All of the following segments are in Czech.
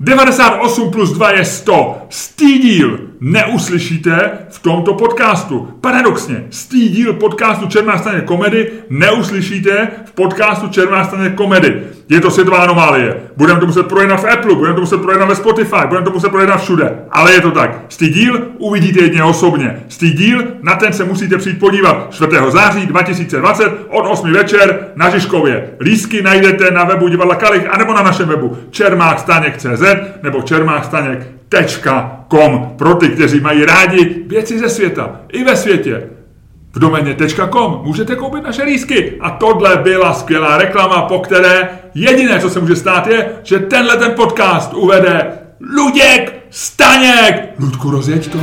98 plus 2 je 100. Stý díl neuslyšíte v tomto podcastu. Paradoxně, stý díl podcastu Černá staně komedy neuslyšíte v podcastu Černá staně komedy. Je to světová anomálie. Budeme to muset projednat v Apple, budeme to muset projednat ve Spotify, budeme to muset projednat všude. Ale je to tak. Stý díl uvidíte jedně osobně. Stý díl, na ten se musíte přijít podívat 4. září 2020 od 8 večer na Žižkově. Lísky najdete na webu divadla Kalich anebo na našem webu čermákstaněk.cz nebo čermákstaněk.com pro ty, kteří mají rádi věci ze světa i ve světě. V doméně .com můžete koupit naše lísky. A tohle byla skvělá reklama, po které jediné, co se může stát, je, že tenhle ten podcast uvede Luděk Staněk. Ludku, rozjeď to.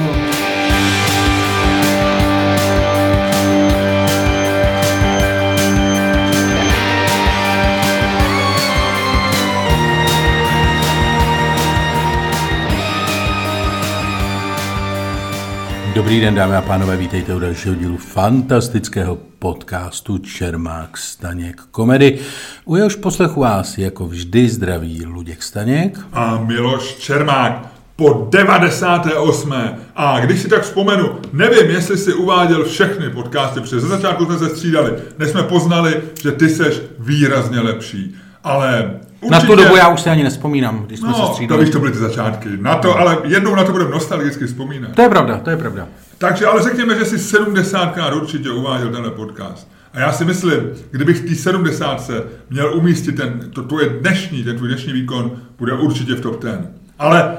Dobrý den, dámy a pánové, vítejte u dalšího dílu fantastického podcastu Čermák Staněk komedy. U jehož poslechu vás jako vždy zdraví Luděk Staněk. A Miloš Čermák po 98. A když si tak vzpomenu, nevím, jestli si uváděl všechny podcasty, protože ze začátku jsme se střídali, než jsme poznali, že ty seš výrazně lepší. Ale Určitě. Na tu dobu já už si ani nespomínám, když jsme no, se střídali. to víš, to byly ty začátky. Na to, ale jednou na to budeme nostalgicky vzpomínat. To je pravda, to je pravda. Takže ale řekněme, že si 70krát určitě uváděl tenhle podcast. A já si myslím, kdybych v té 70 měl umístit ten, to tvoje dnešní, ten tvůj dnešní výkon, bude určitě v top 10. Ale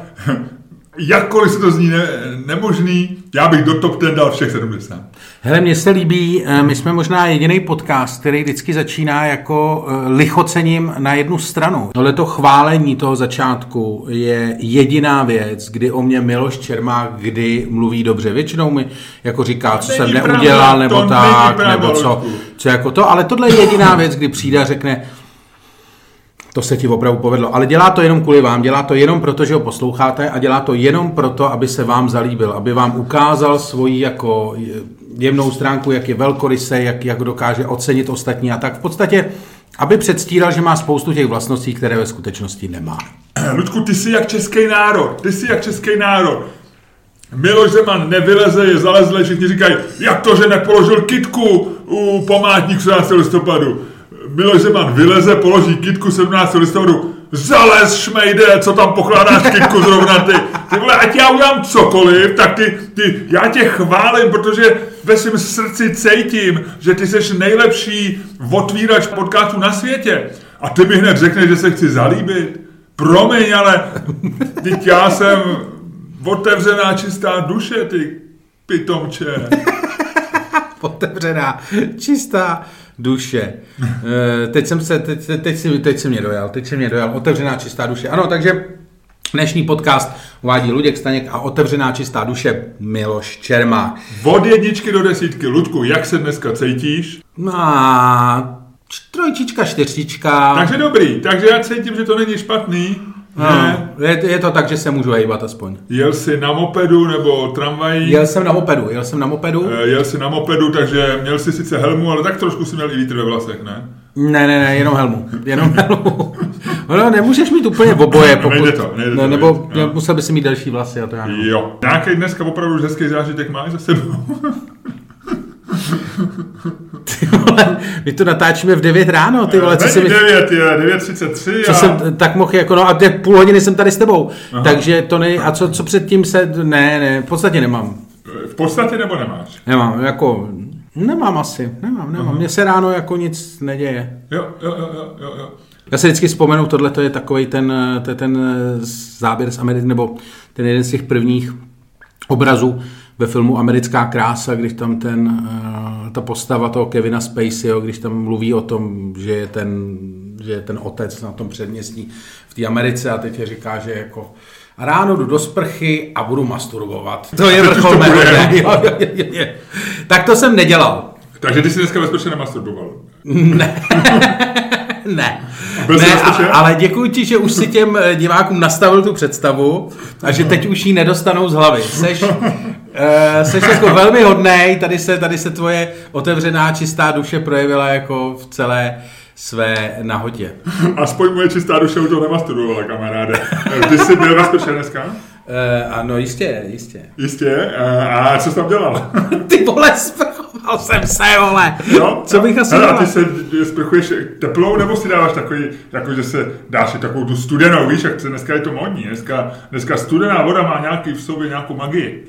jakkoliv se to zní ne, nemožný, já bych do top 10 dal všech 70. Hele, mně se líbí, eh, my jsme možná jediný podcast, který vždycky začíná jako eh, lichocením na jednu stranu. Tohle to chválení toho začátku je jediná věc, kdy o mě Miloš Čermák kdy mluví dobře. Většinou mi jako říká, co jsem neudělal, nebo tak, nebo co, co jako to, ale tohle je jediná věc, kdy přijde a řekne, to se ti opravdu povedlo. Ale dělá to jenom kvůli vám, dělá to jenom proto, že ho posloucháte a dělá to jenom proto, aby se vám zalíbil, aby vám ukázal svoji jako jemnou stránku, jak je velkorysý, jak, jak dokáže ocenit ostatní a tak. V podstatě, aby předstíral, že má spoustu těch vlastností, které ve skutečnosti nemá. Ludku, ty jsi jak český národ, ty jsi jak český národ. Miloš Zeman nevyleze, je zalezlé, všichni říkají, jak to, že nepoložil kitku u památníku 17. listopadu. Miloš Zeman vyleze, položí kitku 17. listopadu, zalez šmejde, co tam pokládáš kitku zrovna ty. Ty vole, ať já udělám cokoliv, tak ty, ty, já tě chválím, protože ve svém srdci cítím, že ty jsi nejlepší otvírač podcastu na světě. A ty mi hned řekneš, že se chci zalíbit. Promiň, ale teď já jsem otevřená čistá duše, ty pitomče. otevřená čistá duše. Eh, teď jsem se, teď, teď, si, teď si mě dojal, teď si mě dojal, otevřená čistá duše. Ano, takže Dnešní podcast uvádí Luděk Staněk a otevřená čistá duše Miloš Čermák. Od jedničky do desítky. Ludku, jak se dneska cítíš? No, trojčička, čtyřička. Takže dobrý, takže já cítím, že to není špatný. No, je, je to tak, že se můžu hejbat aspoň. Jel jsi na mopedu nebo tramvají? Jel jsem na mopedu, jel jsem na mopedu. E, jel jsi na mopedu, takže měl jsi sice helmu, ale tak trošku si měl i vítr ve vlasech, ne? Ne, ne, ne, jenom helmu. Jenom helmu. No, nemůžeš mít úplně v oboje, pokud... Nejde to, nejde ne, to, nebo nejde, no. musel by si mít další vlasy a to já nevím. Jo. Nějaký dneska opravdu hezký zážitek máš za sebou? My to natáčíme v 9 ráno, ty vole, co jsem... 9, je, 9.33 co a... jsem, tak mohl jako, no a půl hodiny jsem tady s tebou, Aha. takže to ne, a co, co předtím se, ne, ne, v podstatě nemám. V podstatě nebo nemáš? Nemám, jako, nemám asi, nemám, nemám, mně se ráno jako nic neděje. Jo, jo, jo, jo, jo. Já si vždycky vzpomenu, tohle to je takový ten, ten, ten záběr z Ameriky, nebo ten jeden z těch prvních obrazů, ve filmu Americká krása, když tam ten, eh, ta postava toho Kevina Spaceyho, když tam mluví o tom, že je ten, že je ten otec na tom předměstí v té Americe a teď je říká, že jako a ráno jdu do sprchy a budu masturbovat. To je vrchol mého Tak to jsem nedělal. Takže ty jsi dneska bezpečně nemasturboval? Ne. ne. ne a, ale děkuji ti, že už si těm eh, divákům nastavil tu představu a že teď už ji nedostanou z hlavy. Seš, uh, seš jako velmi hodnej, tady se, tady se tvoje otevřená čistá duše projevila jako v celé své nahotě. Aspoň moje čistá duše u toho nemasturbovala, kamaráde. Ty jsi byl na sprše dneska? Uh, ano, jistě, jistě. Jistě? Uh, a co jsi tam dělal? Ty vole, sprchoval jsem se, vole. Jo? Co bych asi Hele, a dělal? ty se sprchuješ teplou, nebo si dáváš takový, jako že se dáš takovou tu studenou, víš, jak se dneska je to modní. Dneska, dneska studená voda má nějaký v sobě nějakou magii.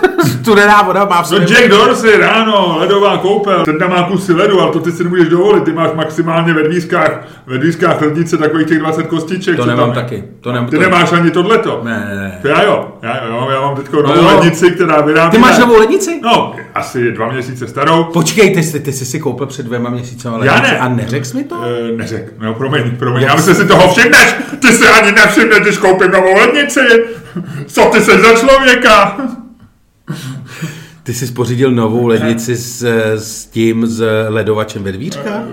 Studená voda má v No sobě... Jack Dorsey ráno, ledová koupel, ten tam má kusy ledu, ale to ty si nemůžeš dovolit, ty máš maximálně ve dvízkách, ve dvízkách lednice takových těch 20 kostiček. To nemám tam taky. To nem, Ty to... nemáš ani tohleto. Ne, ne, ne. To já jo, já, jo, já mám teď novou jo. lednici, která vyrábí... Ty máš novou lednici? No, asi dva měsíce starou. Počkej, ty, jsi- ty jsi si koupil před dvěma měsícema Já lednici ne. a neřekl jsi mi to? E, neřek, no promiň, promiň, já myslím si toho všimneš, ty si ani nevšimneš, když koupím novou lednici. Co ty jsi za člověka? Ty jsi pořídil novou lednici s, s tím, s ledovačem ve dvířkách?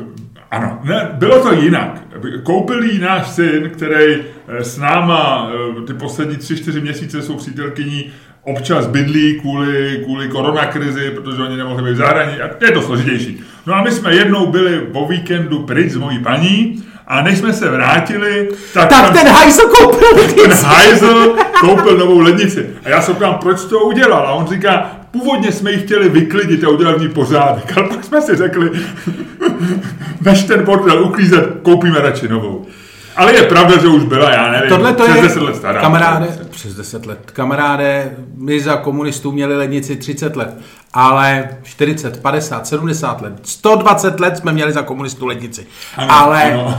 Ano, ne, bylo to jinak. Koupil jí náš syn, který eh, s náma eh, ty poslední tři, čtyři měsíce jsou přítelkyní, občas bydlí kvůli, kvůli koronakrizi, protože oni nemohli být v zahraničí. a Je to složitější. No a my jsme jednou byli po víkendu pryč s mojí paní a než jsme se vrátili, tak, Tak tam ten hajzl koupil ten hajzl koupil novou lednici. A já se ptám, proč to udělal? A on říká, původně jsme ji chtěli vyklidit a udělat v ní pořádek, ale pak jsme si řekli, než ten bordel uklízet, koupíme radši novou. Ale je pravda, že už byla, já nevím, Tohle to přes je, 10 let stará. kamaráde, přes 10 let, kamaráde, my za komunistů měli lednici 30 let, ale 40, 50, 70 let, 120 let jsme měli za komunistů lednici. Ano, ale, ano.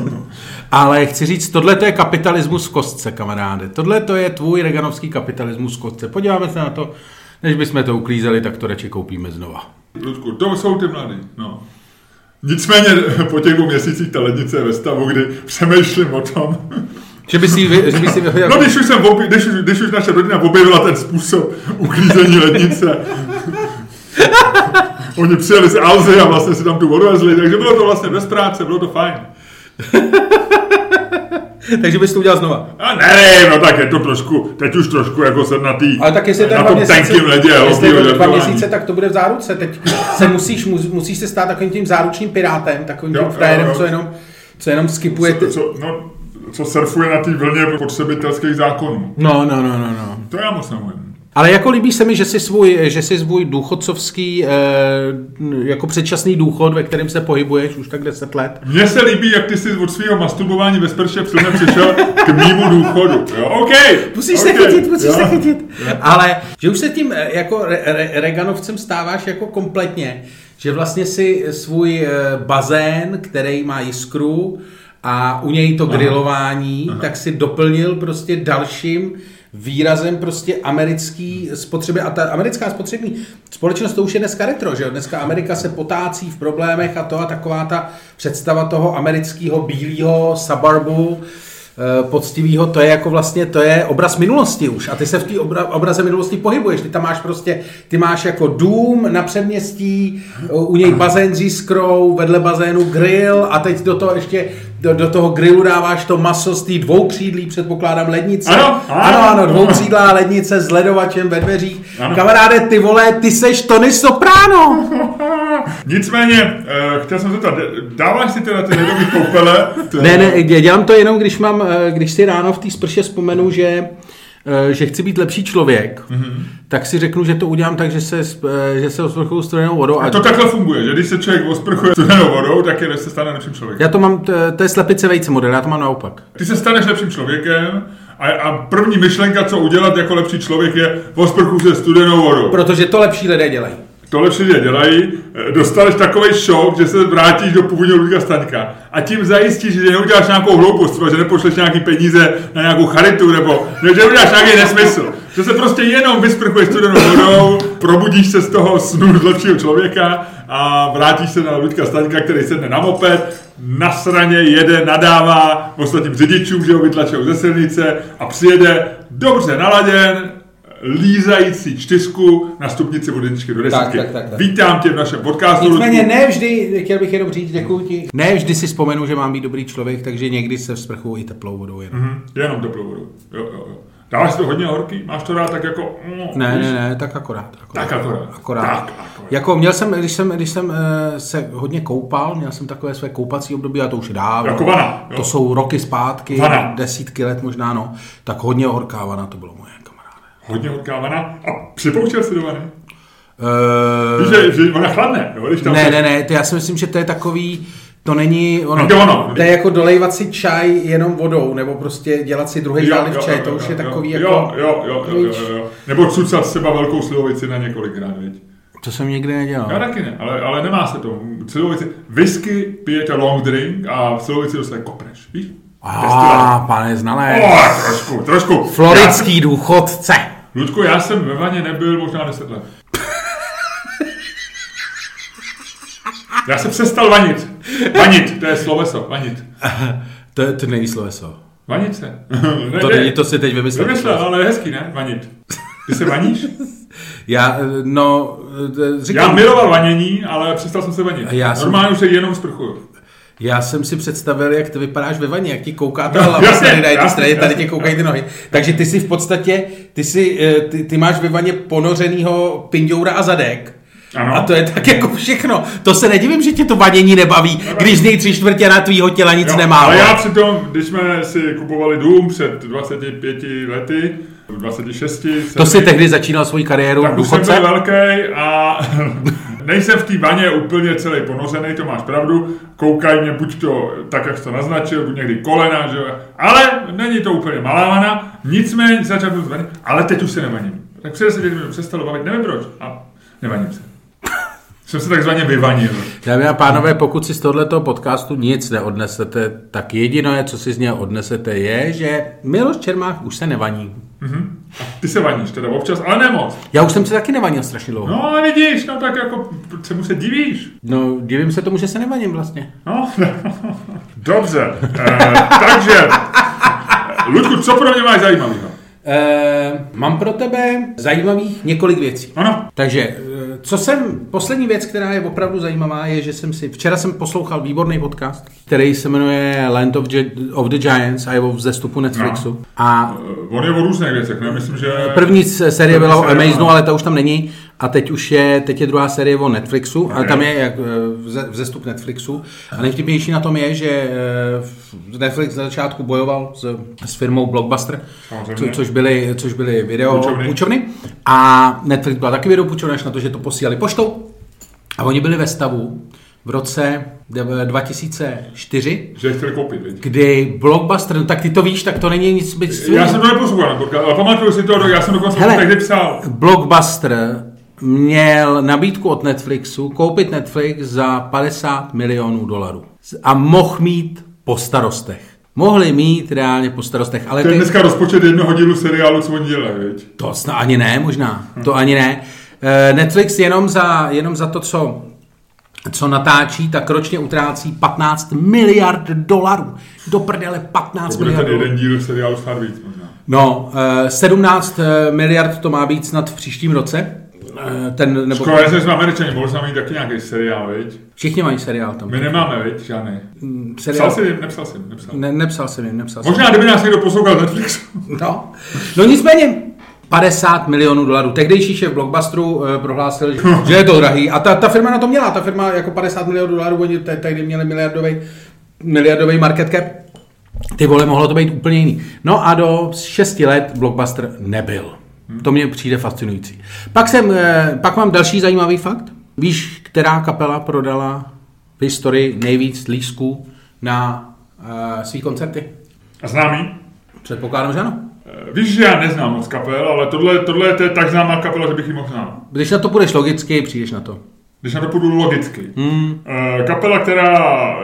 ale chci říct, tohle to je kapitalismus v kostce, kamaráde. Tohle to je tvůj reganovský kapitalismus v kostce. Podíváme se na to, než bychom to uklízeli, tak to radši koupíme znova. Ludku, to jsou ty mladí, no. Nicméně po těch dvou měsících ta lednice je ve stavu, kdy přemýšlím o tom, Že by si, že by si vyhodil... No, když už, jsem obě, když, už, když už naše rodina objevila ten způsob uklízení lednice, oni přijeli z Alzy a vlastně si tam tu vodu vezli, takže bylo to vlastně bez práce, bylo to fajn. Takže bys to udělal znova. A ne, no tak je to trošku, teď už trošku jako jsem na tý, Ale tak jestli na tom měsíce, tenkým ledě, jestli je to dva žertování. měsíce, tak to bude v záruce. Teď se musíš, mus- musíš se stát takovým tím záručním pirátem, takovým Jo, tím frajerem, co jenom, co jenom skipuje. Ty... Co, no, co surfuje na té vlně potřebitelských zákonů. No, no, no, no, no. To já moc nemůžu. Ale jako líbí se mi, že si svůj, že si svůj důchodcovský, eh, jako předčasný důchod, ve kterém se pohybuješ už tak 10 let, Mně se líbí, jak ty jsi od svého masturbování ve sprše přilně přišel k mýmu důchodu. Jo, OK. Musíš OK, se chytit, musíš jo. se chytit. Ale že už se tím eh, jako re, re, Reganovcem stáváš jako kompletně, že vlastně si svůj eh, bazén, který má jiskru a u něj to grilování, tak si doplnil prostě dalším výrazem prostě americký spotřeby. A ta americká spotřební společnost to už je dneska retro, že jo? Dneska Amerika se potácí v problémech a to a taková ta představa toho amerického bílého suburbu, eh, poctivýho, to je jako vlastně, to je obraz minulosti už. A ty se v té obra, obraze minulosti pohybuješ. Ty tam máš prostě, ty máš jako dům na předměstí, u něj bazén s jiskrou, vedle bazénu grill a teď do toho ještě do, do toho grillu dáváš to maso z té dvoukřídlí, předpokládám, lednice. Ano, ano. ano, ano dvoukřídlá lednice s ledovačem ve dveřích. Ano. Kamaráde, ty vole, ty seš Tony Soprano. Nicméně, uh, chtěl jsem se zeptat, dáváš si teda ty ledové koupele? To- Ne, ne, dě- dělám to jenom, když mám, eh, když si ráno v té sprše vzpomenu, že že chci být lepší člověk, mm-hmm. tak si řeknu, že to udělám tak, že se, eh, že se osprchuju studenou vodou. A to takhle funguje, že když se člověk osprchuje studenou vodou, tak je se stane lepším člověkem. Já to mám, to, je slepice vejce model, já to mám naopak. Ty se staneš lepším člověkem a, a první myšlenka, co udělat jako lepší člověk, je osprchuj se studenou vodou. Protože to lepší lidé dělají. To lepší lidé dělají, eh, dostaneš takový šok, že se vrátíš do původního Ludvíka Staňka a tím zajistíš, že neuděláš nějakou hloupost, třeba, že nepošleš nějaký peníze na nějakou charitu, nebo že neuděláš nějaký nesmysl. Že se prostě jenom vysprchuješ studenou vodou, probudíš se z toho snu z lepšího člověka a vrátíš se na Ludvíka Staňka, který sedne na moped, na straně jede, nadává ostatním řidičům, že ho vytlačou ze silnice a přijede dobře naladěn, lízající čtyřku na stupnici od jedničky do desítky. tak, tak, tak. Vítám tě v našem podcastu. Nicméně ne vždy, chtěl bych jenom říct, děkuji ti. Ne vždy si vzpomenu, že mám být dobrý člověk, takže někdy se vzprchuju i teplou vodou jenom. Mhm, Jenom teplou vodu. Jo, jo, jo. Dáváš to hodně horký? Máš to rád tak jako... Mm, Ne, ne, ne, tak akorát. akorát Tak akorát. akorát. Tak akorát. Jako měl jsem, když jsem, když jsem eh, se hodně koupal, měl jsem takové své koupací období, a to už je dávno. Jako vana, jo. To jsou roky zpátky, Vana. desítky let možná, no. Tak hodně horká vana to bylo moje. Hodně horká vana. A připouštěl si do vany? Uh, Víš, že, že ona chladne, jo? Když tam ne, ne, ne, to já si myslím, že to je takový, to není ono. To ono. To je jako dolejvat si čaj jenom vodou, nebo prostě dělat si druhý záliv jo, čaj, jo, to jo, už je jo, takový jo, jako... Jo, jo, jo, jo, jo, jo. Nebo cucat třeba velkou slivovici na několikrát, viď? To jsem nikdy nedělal. Já taky ne, ale, ale nemá se to. Slivovici, whisky pijete long drink a v slivovici dostane kopreš, víš? A, pane znalé. Oh, trošku, trošku. Já, Floridský důchodce. Ludku, já jsem ve vaně nebyl možná 10 let. Já jsem přestal vanit. Vanit, to je sloveso, vanit. To, to není sloveso. Vanit se. Ne, To ne, není, to si teď vymyslel. Vymyslel, ale je hezký, ne? Vanit. Ty se vaníš? Já, no, eh, Já říkám, miloval vanění, ale přestal jsem se vanit. Já jsem- Normálně už se jenom sprchuju. Já jsem si představil, jak ty vypadáš ve vaně, jak ti kouká ta No, hlava tady na straně, tady ti koukají ty nohy. Takže ty si v podstatě, ty, si, eh, ty, ty máš ve vaně ponořenýho pindoura a zadek. Ano. A to je tak jako všechno. To se nedivím, že tě to vanění nebaví, když z něj tři čtvrtě na tvýho těla nic Jo, nemá. ale já přitom, když jsme si kupovali dům před 25 lety, 26, To si tehdy začínal svoji kariéru tak už jsem důchodce? byl velký a nejsem v té vaně úplně celý ponořený, to máš pravdu. Koukají mě buď to tak, jak jsi to naznačil, buď někdy kolena, že. Ale není to úplně malá vana, nicméně začal jsem vaně, ale teď už se nevaním. Tak před se mi přestalo bavit, nevím proč. A nevaním se. Jsem se takzvaně vyvanil. Dámy a pánové, pokud si z tohoto podcastu nic neodnesete, tak jediné, co si z něho odnesete, je, že Miloš Čermák už se nevaní. A ty se vaníš teda občas, ale ne moc. Já už jsem se taky nevanil strašně dlouho. No ale vidíš, no tak jako, čemu se divíš? No, divím se tomu, že se nevaním vlastně. No, dobře. E, takže, Ludku, co pro mě máš zajímavého? E, mám pro tebe zajímavých několik věcí. Ano, Takže, eh, co jsem, poslední věc, která je opravdu zajímavá, je, že jsem si, včera jsem poslouchal výborný podcast, který se jmenuje Land of, Gi- of the Giants a je o vzestupu Netflixu. No. A Eh, on je o různých věcech, ne? Myslím, že... První série byla o Amazonu, ale ta už tam není. A teď už je, teď je druhá série o Netflixu, ale tam je jak eh, vze- vzestup Netflixu. A nejvtipnější na tom je, že eh, Netflix na začátku bojoval s, s firmou Blockbuster, co, což byly, což byly video Půjčovny. půjčovny. A Netflix byla taky video půjčovna, až na to, že to posílali poštou. A oni byli ve stavu v roce dev- 2004, Že je chtěli koupit, viď? kdy Blockbuster, no tak ty to víš, tak to není nic... nic Já jsem to neposlouchal, ale pamatuju si to, já jsem dokonce Hele. to tehdy psal. Blockbuster měl nabídku od Netflixu koupit Netflix za 50 milionů dolarů. A mohl mít po starostech. Mohli mít reálně po starostech, ale To je ty, dneska rozpočet jednoho dílu seriálu, co oni dělají, viď? to snad ani ne možná, to ani ne. Eh, Netflix jenom za, jenom za to, co, co natáčí, tak ročně utrácí 15 miliard dolarů. Do prdele 15 To bude miliard dolarů. jeden díl seriálu snad víc možná. No, eh, 17 miliard to má být snad v příštím roce. Eh, Ten, nebo Škoda, že jsme američani, jsme mít taky nějaký seriál, viď? Všichni mají seriál tam. My nemáme, viď? Žádný. seriál. Psal jsi, nepsal jsem, nepsal. Ne, nepsal jsem jim, nepsal jsem. Možná, kdyby nás někdo poslouchal z Netflixu. No. no nicméně, 50 milionů dolarů. Tehdejší šéf Blockbusteru eh, prohlásil, že, že je to drahý. A ta, ta firma na to měla. Ta firma jako 50 milionů dolarů, oni te- tehdy měli miliardový, miliardový market cap. Ty vole, mohlo to být úplně jiný. No a do 6 let Blockbuster nebyl. To mě přijde fascinující. Pak, jsem, eh, pak mám další zajímavý fakt. Víš, která kapela prodala v historii nejvíc lístků na uh, svý koncerty? A známý? Předpokládám, že ano. Eh, Víš, že já neznám moc kapel, ale tohle, tohle je to je tak známá kapela, že bych ji mohl znát. Když na to půjdeš logicky, přijdeš na to. Když na to půjdu logicky. Hmm. Kapela, která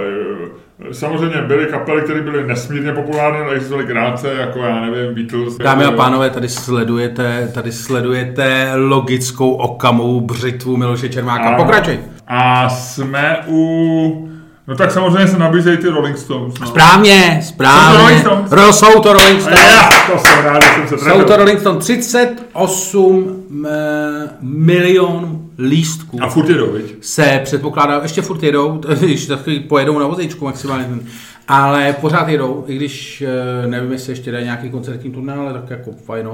samozřejmě byly kapely, které byly nesmírně populární, ale existovaly krátce, jako já nevím, Beatles. Dámy a jako- pánové, tady sledujete, tady sledujete logickou okamou břitvu Miloše Čermáka. Ano. Pokračuj. A jsme u... No tak samozřejmě se nabízejí ty Rolling Stones. No. Správně, Jsou to správně. Rolling Stones? Ro, jsou to Rolling A Stones. já, to jsem rád, že jsem se Jsou trefil. to Rolling Stones. 38 eh, milionů lístků A furt jedou, viď? se předpokládá, ještě furt jedou, když taky pojedou na vozíčku maximálně. Ale pořád jedou, i když eh, nevím, jestli ještě dají nějaký koncertní turné, ale tak jako fajn.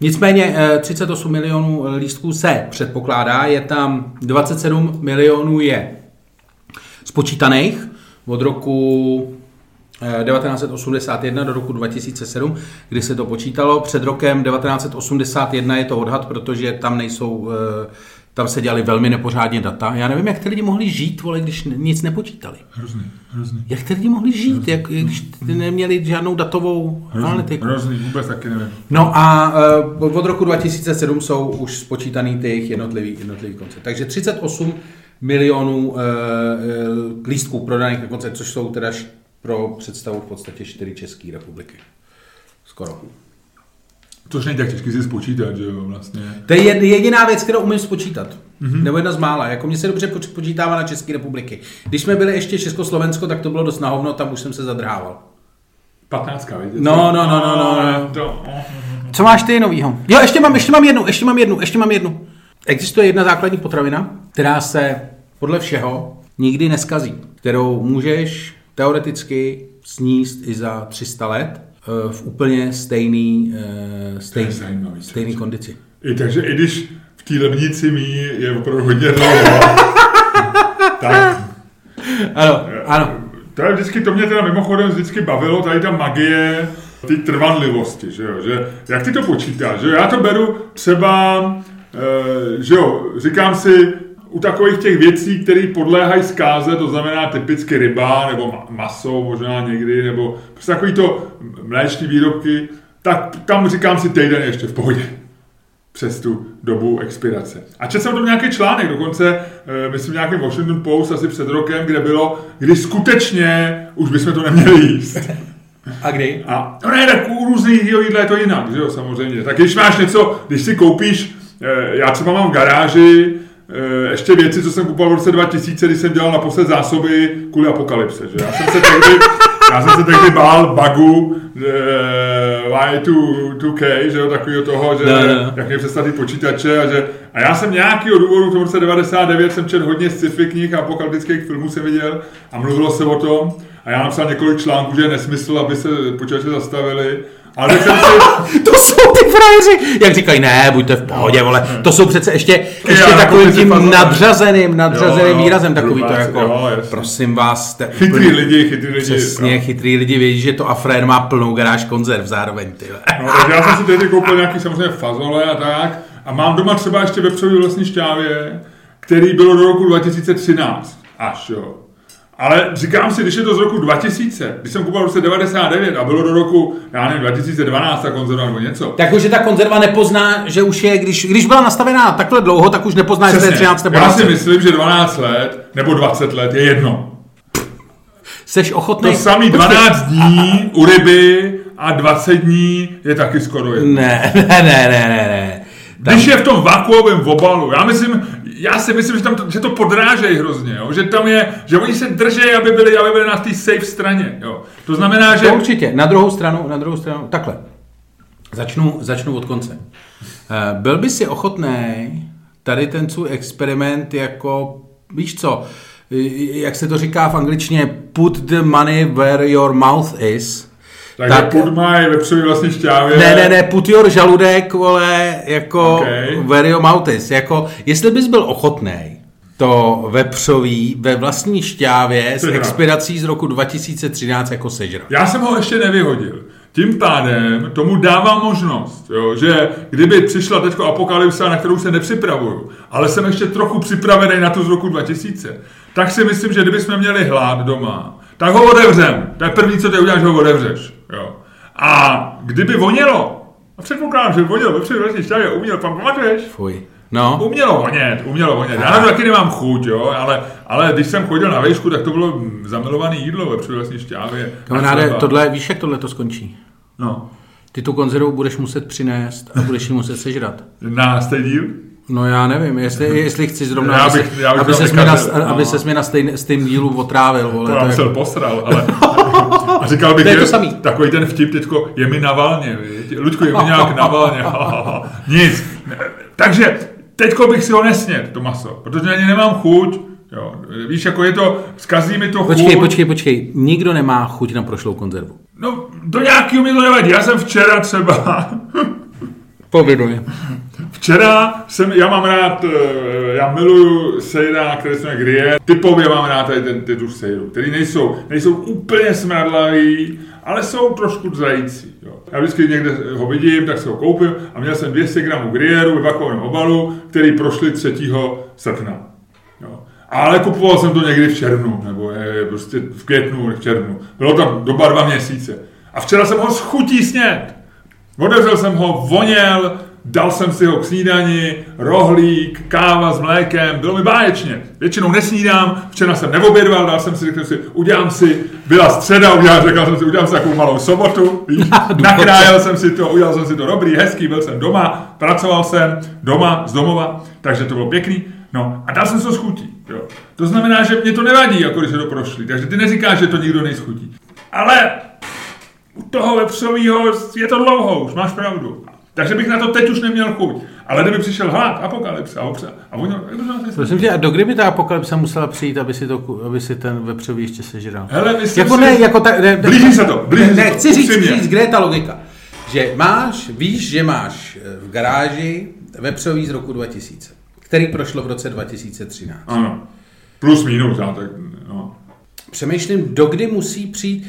Nicméně eh, 38 milionů lístků se předpokládá, je tam 27 milionů je spočítaných od roku eh, 1981 do roku 2007, kdy se to počítalo. Před rokem 1981 je to odhad, protože tam nejsou, eh, tam se dělali velmi nepořádně data. Já nevím, jak ty lidi mohli žít, vole, když nic nepočítali. Hrozný, hrozný. Jak ty lidi mohli žít, jak, když ty neměli žádnou datovou Hrozný, analytiku? hrozný, vůbec taky nevím. No a uh, od roku 2007 jsou už spočítaný ty jejich jednotlivý, jednotlivý koncert. Takže 38 milionů uh, lístků prodaných na koncert, což jsou teda pro představu v podstatě 4 České republiky. Skoro. Což není tak těžký si spočítat, že jo, vlastně. To je jed- jediná věc, kterou umím spočítat. Mm-hmm. Nebo jedna z mála. Jako mě se dobře poč- počítává na České republiky. Když jsme byli ještě Československo, tak to bylo dost na hovno, tam už jsem se zadrhával. 15, víte? No, no, no, no, no, no. To, Co máš ty novýho? Jo, ještě mám, ještě mám jednu, ještě mám jednu, ještě mám jednu. Existuje jedna základní potravina, která se podle všeho nikdy neskazí, kterou můžeš teoreticky sníst i za 300 let v úplně stejný, eh, stejný, zajímavý, stejný kondici. I takže i když v té lemnici mí je opravdu hodně dlouho, tak Ano, ano. to je vždycky, to mě teda mimochodem vždycky bavilo, tady ta magie té trvanlivosti, že jo, že jak ty to počítáš, že jo, já to beru třeba, e, že jo, říkám si, u takových těch věcí, které podléhají zkáze, to znamená typicky ryba nebo ma- maso možná někdy, nebo prostě takový to mléční výrobky, tak tam říkám si týden ještě v pohodě přes tu dobu expirace. A četl jsem o tom nějaký článek, dokonce, eh, myslím, nějaký Washington Post asi před rokem, kde bylo, kdy skutečně už bychom to neměli jíst. A kdy? A no ne, tak u různých jídla je to jinak, že jo, samozřejmě. Tak když máš něco, když si koupíš, eh, já třeba mám v garáži ještě věci, co jsem kupoval v roce 2000, když jsem dělal naposled zásoby kvůli apokalypse, že já jsem se tehdy, já jsem se tehdy bál bugu eh, Y2K, že jo, takového toho, že No, no. jak mě přestali počítače a že a já jsem nějakýho důvodu v tom roce 99 jsem četl hodně sci-fi knih a apokalyptických filmů jsem viděl a mluvilo se o tom a já napsal několik článků, že je nesmysl, aby se počítače zastavili, ale teď jsem si, To jsou ty frajeři! Jak říkají, ne, buďte v pohodě, vole. To jsou přece ještě, ještě Já, takovým jako tím si fazole. nadřazeným, nadřazeným Jo, jo, výrazem, takový to hrubá, jako, jo, prosím vás, jste chytrý úplně- lidi, chytrý lidi. Přesně, no. chytrý lidi vědí, že to Afrén má plnou garáž konzerv zároveň, ty. No, já jsem si tehdy koupil nějaký samozřejmě fazole a tak. A mám doma třeba ještě vepřový vlastní šťávě, který bylo do roku 2013 až, jo. Ale říkám si, když je to z roku 2000, když jsem kupoval v roce 99 a bylo do roku, já nevím, 2012 ta konzerva nebo něco. Tak už, že ta konzerva nepozná, že už je, když, když byla nastavená takhle dlouho, tak už nepozná, jestli je 13 nebo já si 20. myslím, že 12 let nebo 20 let je jedno. Seš ochotný? To samý 12 dní u ryby a 20 dní je taky skoro jedno. Ne, ne, ne, ne, ne, ne. Tam, Když je v tom vakuovém obalu, já myslím, já si myslím, že, tam to, že to podrážejí hrozně, jo? že tam je, že oni se drží, aby byli, aby byli na té safe straně. Jo? To znamená, že To určitě. Na druhou stranu, na druhou stranu, takhle. Začnu, začnu od konce. Eh, Byl by si ochotný tady ten svůj experiment jako, víš co, eh, jak se to říká v angličtině, put the money where your mouth is. Tak, tak put my vepřový vlastně šťávě. Ne, ne, ne, put your žaludek, vole, jako Okay. is. Jako, jestli bys byl ochotný to vepřový ve vlastní šťávě s expirací z roku 2013 jako sežrat. Já jsem ho ještě nevyhodil. Tím pádem tomu dávám možnost, jo, že kdyby přišla teď apokalypsa, na kterou se nepřipravuju, ale jsem ještě trochu připravený na tu z roku 2000, tak si myslím, že kdybychom měli hlad doma, tak ho otevřem. To je první, co ty uděláš, že ho otevřeš. Jo. A kdyby vonělo, a předpokládám, že vonělo, ve předvrstní šťávě uměl, pan pamatuješ? Fuj. No, Umělo vonět, umělo vonět. Já na to taky nemám chuť, jo, ale, ale když jsem chodil na vejšku, tak to bylo zamilované jídlo ve předvrstní šťávě. kamaráde, třeba- tohle, víš, jak tohle to skončí? No. Ty tu konzervu budeš muset přinést a budeš ji muset sežrat. Na stejný díl? No já nevím, jestli, jestli chci zrovna, Já aby, bych- se, já bych aby, se mě na, vykazil, no. aby ses mě na stejn, stejným dílu otrávil, vole. To To je, se posral, ale... A říkal bych, To je to že samý. takový ten vtip teďko, je mi na valně, viď? Luďku, je mi nějak na valně. Nic. Takže teďko bych si ho nesněd, to maso, protože ani nemám chuť, Jo. Víš, jako je to, zkazí mi to Počkej, chuť. počkej, počkej. Nikdo nemá chuť na prošlou konzervu. No, do nějakého mi to nevadí. Já jsem včera třeba, Pověduji. včera jsem, já mám rád, eh, já miluju sejra, které se jmenuje Gruyère. Typově mám rád tady ten, ty tu sejru, který nejsou, nejsou úplně smradlavý, ale jsou trošku dzající. Jo. Já vždycky někde ho vidím, tak si ho koupím a měl jsem 200 gramů Gruyère ve vakuovém obalu, který prošli 3. srpna. Jo. Ale kupoval jsem to někdy v červnu, nebo je, prostě v květnu, v červnu. Bylo tam doba dva měsíce. A včera jsem ho schutí snět. Otevřel jsem ho, voněl, dal jsem si ho k snídani, rohlík, káva s mlékem, bylo mi báječně. Většinou nesnídám, včera jsem neobědval, dal jsem si, řekl si, udělám si, byla středa, udělal, řekl jsem si, udělám si takovou malou sobotu, víš, nakrájel jsem si to, udělal jsem si to dobrý, hezký, byl jsem doma, pracoval jsem doma, z domova, takže to bylo pěkný. No a dal jsem se to schutí. Jo. To znamená, že mě to nevadí, jako když se to prošli. Takže ty neříkáš, že to nikdo neschutí. Ale u toho vepřového je to dlouho, už máš pravdu. Takže bych na to teď už neměl chuť. Ale kdyby přišel hlad, apokalypsa, obsa, a oni, Prosím tě, a dokdy by ta apokalypsa musela přijít, aby si, to, aby si ten vepřový ještě sežral? Hele, myslím jako si- ne, jako tak, ne, Blíží se to, blíží ne, se ne, to, chci říct, říct, kde je ta logika. Že máš, víš, že máš eh, v garáži vepřový z roku 2000, který prošlo v roce 2013. Ano, plus minus, já tak, no. Přemýšlím, dokdy musí přijít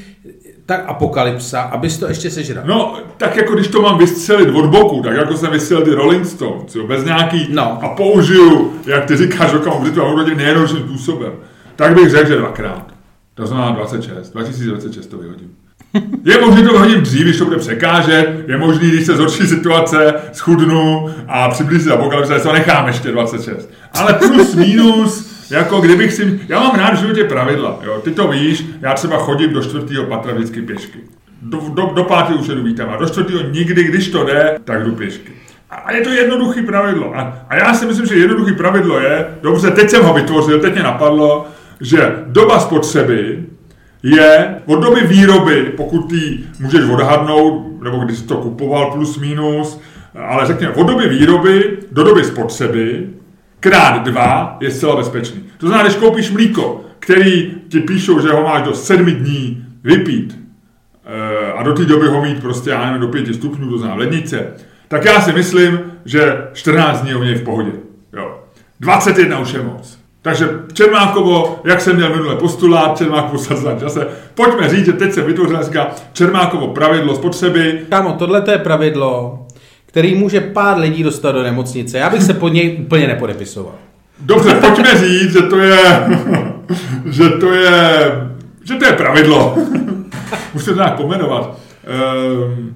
ta apokalypsa, abys to ještě sežral. No, tak jako když to mám vystřelit od boku, tak jako jsem vystřelil ty Rolling Stones, jo, bez nějaký, No. a použiju, jak ty říkáš, okamžitě britvu a urodit nejjednodušším způsobem, tak bych řekl, že dvakrát. To znamená 26, 2026 to vyhodím. Je možné to vyhodím dřív, když to bude překážet, je možný, když se zhorší situace, schudnu a přiblíží se apokalypse, tak to nechám ještě 26. Ale plus minus, jako kdybych si... Já mám rád v životě pravidla, jo. Ty to víš, já třeba chodím do čtvrtého patra vždycky pěšky. Do, do, do pátého už jedu vítám a do čtvrtého nikdy, když to jde, tak jdu pěšky. A- A je to jednoduché pravidlo. A, a já si myslím, že jednoduché pravidlo je, dobře, teď jsem ho vytvořil, teď mě napadlo, že doba spotřeby je od doby výroby, pokud ty můžeš odhadnout, nebo když jsi to kupoval plus minus, ale řekněme, od doby výroby do doby spotřeby, krát dva je zcela bezpečný. To znamená, když koupíš mlíko, který ti píšou, že ho máš do sedmi dní vypít, eh, a do té doby ho mít prostě, já nevím, do pěti stupňů, to znamená lednice, tak já si myslím, že 14 dní je u něj v pohodě. Jo. 21 už je moc. Takže Čermákovo, jak jsem měl minule postulát, Čermákovo sazlan čase, pojďme říct, že teď se vytvořila dneska Čermákovo pravidlo spotřeby. Kámo, tohle to je pravidlo, který může pár lidí dostat do nemocnice. Já bych se pod něj úplně nepodepisoval. Dobře, pojďme říct, že to je, že to je, že to je pravidlo. Musíte to nějak pomenovat. Ehm,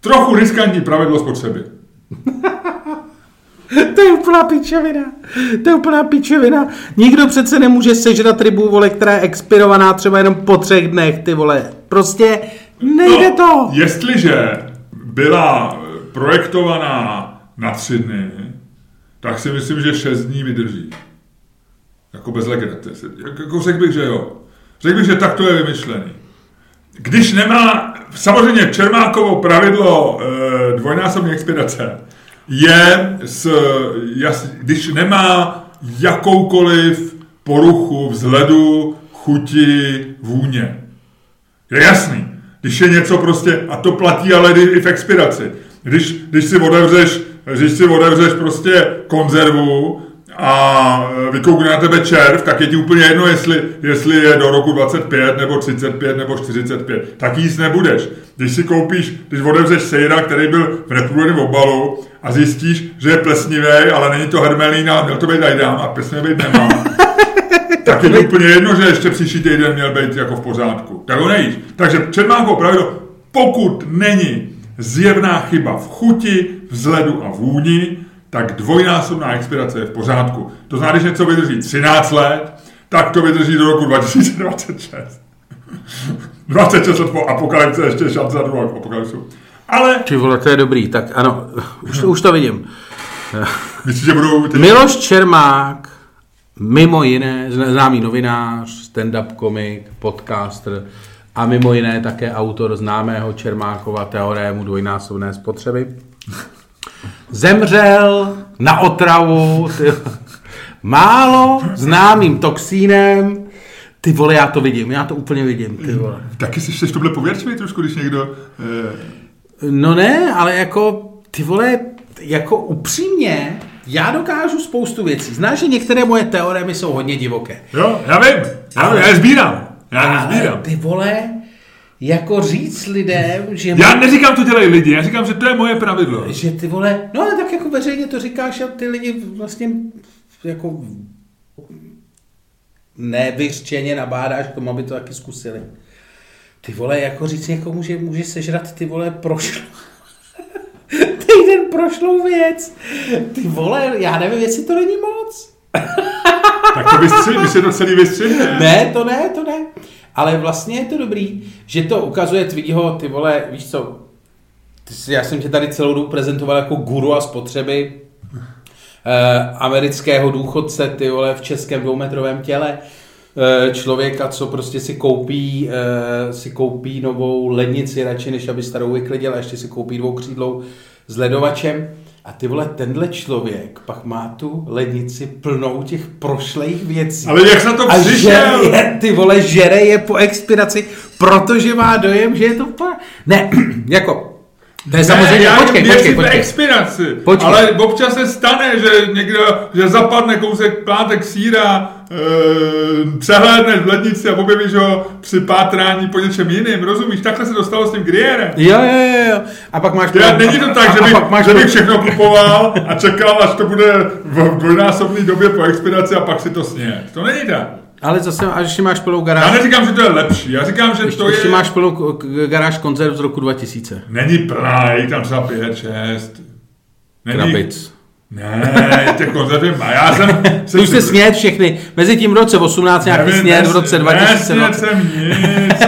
trochu riskantní pravidlo spotřeby. To je úplná pičovina. To je úplná pičovina. Nikdo přece nemůže sežrat rybu, vole, která je expirovaná třeba jenom po třech dnech, ty vole. Prostě nejde to. Jestliže byla projektovaná na tři dny, tak si myslím, že šest dní vydrží. Jako bez legrace. Jak- Jako řekl bych, že jo. Řekl bych, že tak to je vymyšlený. Když nemá, samozřejmě Čermákovo pravidlo e, dvojnásobné expirace je, s, jas, když nemá jakoukoliv poruchu vzhledu, chuti, vůně. Je jasný. Když je něco prostě, a to platí ale i v expiraci. Když, když si otevřeš, když si otevřeš prostě konzervu a vykoukne na tebe červ, tak je ti úplně jedno, jestli, jestli je do roku 25, nebo 35, nebo 45. Tak jíst nebudeš. Když si koupíš, když otevřeš sejra, který byl v neprůhledném obalu a zjistíš, že je plesnivý, ale není to hermelína, měl to být ajdám a plesnivý být nemá, tak je to úplně jedno, že ještě příští týden měl být jako v pořádku. Tak ho nejíš. Takže Čermákovo pravidlo, pokud není zjevná chyba v chuti, vzhledu a vůni, tak dvojnásobná expirace je v pořádku. To znamená, když něco vydrží 13 let, tak to vydrží do roku 2026. 26 let po apokalypse, ještě šance za druhou apokalypsu. Ale Ty vole, to je dobrý, tak ano, už, už to vidím. myslím, že budou... Ty... Miloš Čermák, mimo jiné, známý novinář, stand-up komik, podcaster a mimo jiné také autor známého Čermákova teorému dvojnásobné spotřeby. Zemřel na otravu ty, málo známým toxínem. Ty vole, já to vidím, já to úplně vidím, ty vole. Taky jsi v tomhle pověrčivý trošku, když někdo... Eh... No ne, ale jako, ty vole, jako upřímně, já dokážu spoustu věcí. Znáš, že některé moje teoremy jsou hodně divoké. Jo, já vím, já, vím, já je sbírám. Já je sbírám. Ty vole, jako říct lidem, že... Já neříkám, to dělají lidi, já říkám, že to je moje pravidlo. Že ty vole, no ale tak jako veřejně to říkáš a ty lidi vlastně jako nevyřčeně nabádáš k tomu, aby to taky zkusili. Ty vole, jako říct někomu, že může sežrat ty vole prošlo. Týden prošlou věc. Ty vole, já nevím, jestli to není moc. tak to vystři, by se to celý vystřihne. Ne, to ne, to ne. Ale vlastně je to dobrý, že to ukazuje tvýho, ty vole, víš co, já jsem tě tady celou dobu prezentoval jako guru a spotřeby eh, amerického důchodce, ty vole, v českém dvoumetrovém těle, eh, člověka, co prostě si koupí, eh, si koupí novou lednici radši, než aby starou vyklidil a ještě si koupí dvoukřídlou s ledovačem. A ty vole, tenhle člověk pak má tu lednici plnou těch prošlých věcí. Ale jak se to a přišel? Je, ty vole, žere je po expiraci, protože má dojem, že je to... Pa... Ne, jako, to je samozřejmě, já počkej, počkej, počkej. expiraci, počkej. ale občas se stane, že někdo, že zapadne kousek plátek síra, e, přehlédneš v lednici a objevíš ho při pátrání po něčem jiným, rozumíš? Takhle se dostalo s tím Grierem. Jo, jo, jo. A pak máš... Já, není to tak, a, že, by, máš že bych všechno kupoval a čekal, až to bude v dvojnásobné době po expiraci a pak si to sně. To není tak. Ale zase, až ještě máš plnou garáž... Já neříkám, že to je lepší, já říkám, že ještě, to ještě je... máš plnou garáž konzerv z roku 2000. Není plná, je tam třeba 5, 6. Není... Krabic. Ne, těch konzerv má. Já jsem... jsem už jste snět všechny. Mezi tím v roce 18 nějaký snět, v roce 2000. Ne, jsem nic.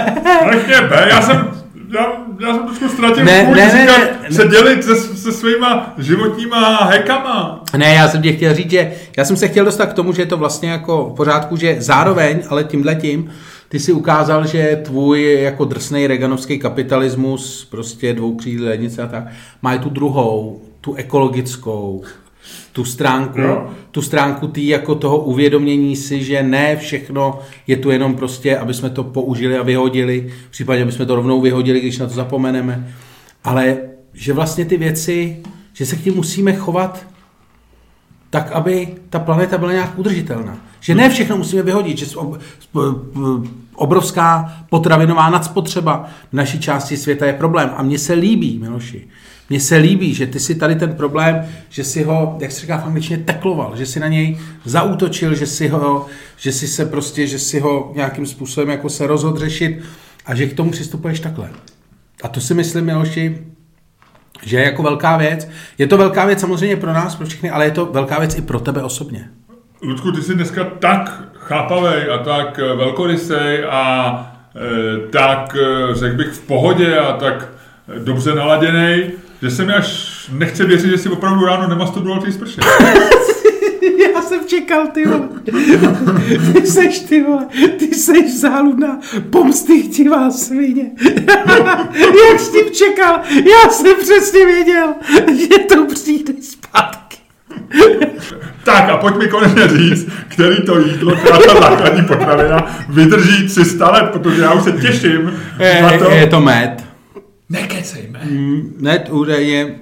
já jsem já, já jsem trošku ztratil ne, ne, ne, ne, se dělit se, se svýma životníma hekama. Ne, já jsem tě chtěl říct, že já jsem se chtěl dostat k tomu, že je to vlastně jako v pořádku, že zároveň, ale tímhletím, ty si ukázal, že tvůj jako drsný reganovský kapitalismus, prostě dvoukřídlé lednice a tak, má i tu druhou, tu ekologickou, tu stránku, no. tu stránku tý jako toho uvědomění si, že ne všechno je tu jenom prostě, aby jsme to použili a vyhodili, v případě, aby jsme to rovnou vyhodili, když na to zapomeneme, ale že vlastně ty věci, že se k tím musíme chovat tak, aby ta planeta byla nějak udržitelná. Že ne všechno musíme vyhodit, že obrovská potravinová nadspotřeba v naší části světa je problém. A mně se líbí, Miloši, mně se líbí, že ty si tady ten problém, že si ho, jak se říká v angličtině, tekloval, že si na něj zautočil, že si ho, že si se prostě, že si ho nějakým způsobem jako se rozhodl řešit a že k tomu přistupuješ takhle. A to si myslím, Miloši, že je jako velká věc. Je to velká věc samozřejmě pro nás, pro všechny, ale je to velká věc i pro tebe osobně. Ludku, ty jsi dneska tak chápavý a tak eh, velkorysej a e, tak, eh, řekl bych, v pohodě a tak dobře naladěný, že se mi až nechce věřit, že si opravdu ráno nemasturboval ty sprše. Já jsem čekal, ty vole. Ty seš, ty vole, ty seš záludná pomstychtivá svině. Jak jsi tím čekal? Já jsem přesně věděl, že to přijde zpátky. Tak a pojď mi konečně říct, který to jídlo, která ta základní potravina, vydrží 300 let, protože já už se těším je, na to. Je to med. Nekecejme. Mm, ne, údajně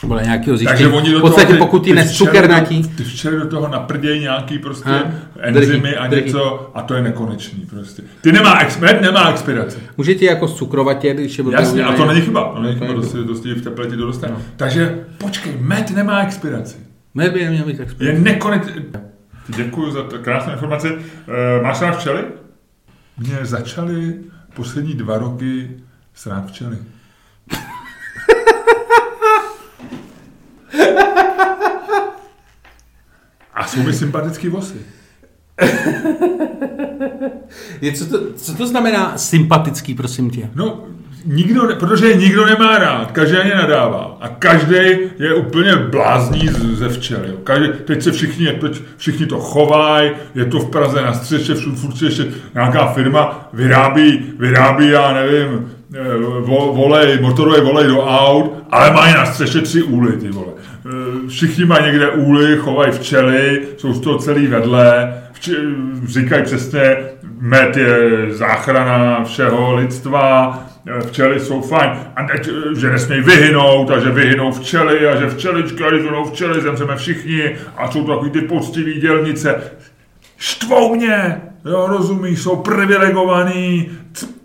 podle nějakého zjištění. Takže oni do v podstatě toho, pokud ti nescukernatí. Ty včera do toho naprdějí nějaký prostě ha? enzymy a drhý. něco a to je nekonečný prostě. Ty nemá, med nemá expiraci. Může ti jako cukrovatě, když je Jasně, a to není chyba. To není chyba, dosti, dosti v teplé ti to dostane. No. Takže počkej, med nemá expiraci. Med by neměl mít expiraci. Je nekonečný. Děkuji za to krásnou informaci. Uh, máš rád včely? Mě začaly poslední dva roky srát včely. A jsou mi sympatický vosy. Je, co, to, co to znamená sympatický, prosím tě? No, nikdo, protože nikdo nemá rád, každý ani nadává. A každý je úplně blázní ze včel. Jo. Každý, teď se všichni, teď všichni to chovají, je to v Praze na střeše, furt ještě nějaká firma vyrábí, vyrábí, já nevím, vo, volej, motorové volej do aut, ale mají na střeše tři úly, ty vole. Eh, Všichni mají někde úly, chovají včely, jsou z toho celý vedle, vči, říkají přesně, med je záchrana všeho lidstva, eh, včely jsou fajn, a ne, že nesmějí vyhynout, a že vyhynou včely, a že včeličky, a když včely, zemřeme všichni, a jsou to takový ty poctivý dělnice. Štvou mě, jo, rozumíš, jsou privilegovaný,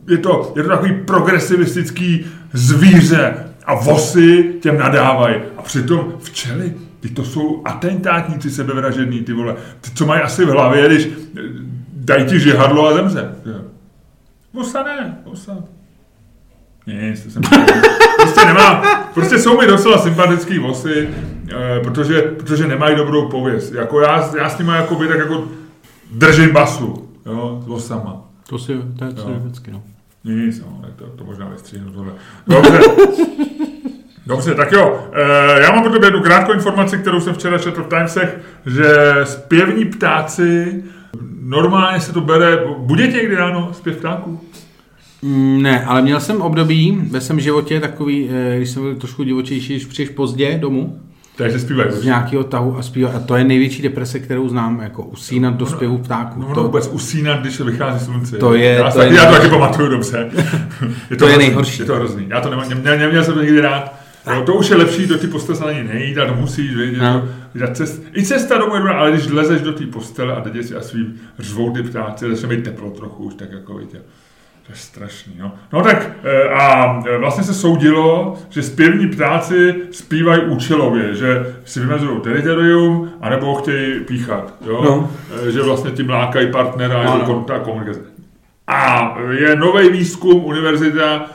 je to, je to takový progresivistický zvíře a vosy těm nadávají. A přitom včely, ty to jsou atentátníci sebevražední, ty vole. Ty, co mají asi v hlavě, když eh, dají ti žihadlo a zemře. Vosa ne, vosa. Nic, to jsem prostě nemám. Prostě jsou mi docela sympatický vosy, eh, protože, protože nemají dobrou pověst. Jako já, já s nimi jako by tak jako držím basu, jo, s vosama. To si, to je, to je vždycky, no. Nic, no, to, to možná vystříhnu tohle. Dobře. Dobře, tak jo. E, já mám pro tebe jednu krátkou informaci, kterou jsem včera četl v Timesech, že zpěvní ptáci, normálně se to bere, bude tě někdy ráno zpěv ptáků? Mm, Ne, ale měl jsem období ve svém životě takový, eh, když jsem byl trošku divočejší, když přijdeš pozdě domů, Takže zpívají. z nějakého tahu a zpívat. A to je největší deprese, kterou znám, jako usínat do zpěvu ptáků. No, no, to, vůbec usínat, když se vychází slunce. To je- já, to taky, je já to taky pamatuju dobře. Je To je hrozný, nejhorší. Je to hrozný. Já to nemám, neměl, neměl jsem to nikdy rád. Jo, to už je lepší do té postele se na ní nejít a to musíš vědět. No. No. Cest, I cesta domů je dobrá, ale když lezeš do té postele a teď si a svým řvou ty ptáci, začne mít teplo trochu už tak jako víte. To je strašný, no. No tak eh, a eh, vlastně se soudilo, že zpěvní ptáci zpívají účelově, že si vymezují teritorium, anebo chtějí píchat, jo? No. Eh, Že vlastně tím lákají partnera, to kon- ta komunikace. A je nový výzkum univerzita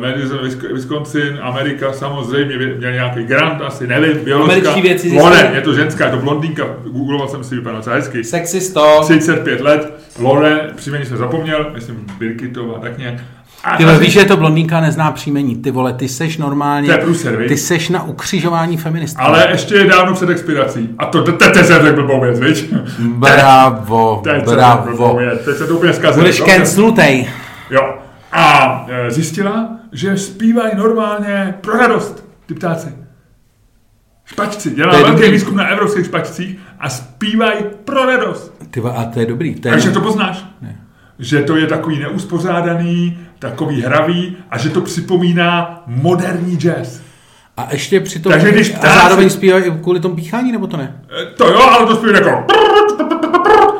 Madison, Wisc- Wisconsin, Amerika, samozřejmě měl nějaký grant, asi nevím. Američtí vědci zjistili- Loren, je to ženská, je to blondýnka, googloval jsem si, vypadá docela hezky. Sexisto. 35 let, Loren, příjmení jsem zapomněl, myslím Birkitová, tak nějak. A Ty vole, víš, že to blondýnka nezná příjmení. Ty vole, ty seš normálně... To je průser? Ty seš na ukřižování feministů. Ale ještě je dávno před expirací. A to te- teď jsem řekl blbou věc, viď? Bravo, bravo. teď se to úplně zkazilo. Budeš cancelutej. Jo. A e, zjistila, že zpívají normálně pro radost, ty ptáci. Špačci. Dělá velký dobrý. výzkum na evropských špačcích a zpívají pro radost. Ty a to je dobrý. To je... Takže to poznáš. Ne. Že to je takový neuspořádaný, takový hravý a že to připomíná moderní jazz. A ještě přitom... Takže když a ptáci- zároveň zpívají kvůli tomu píchání, nebo to ne? E, To jo, ale to zpívají jako...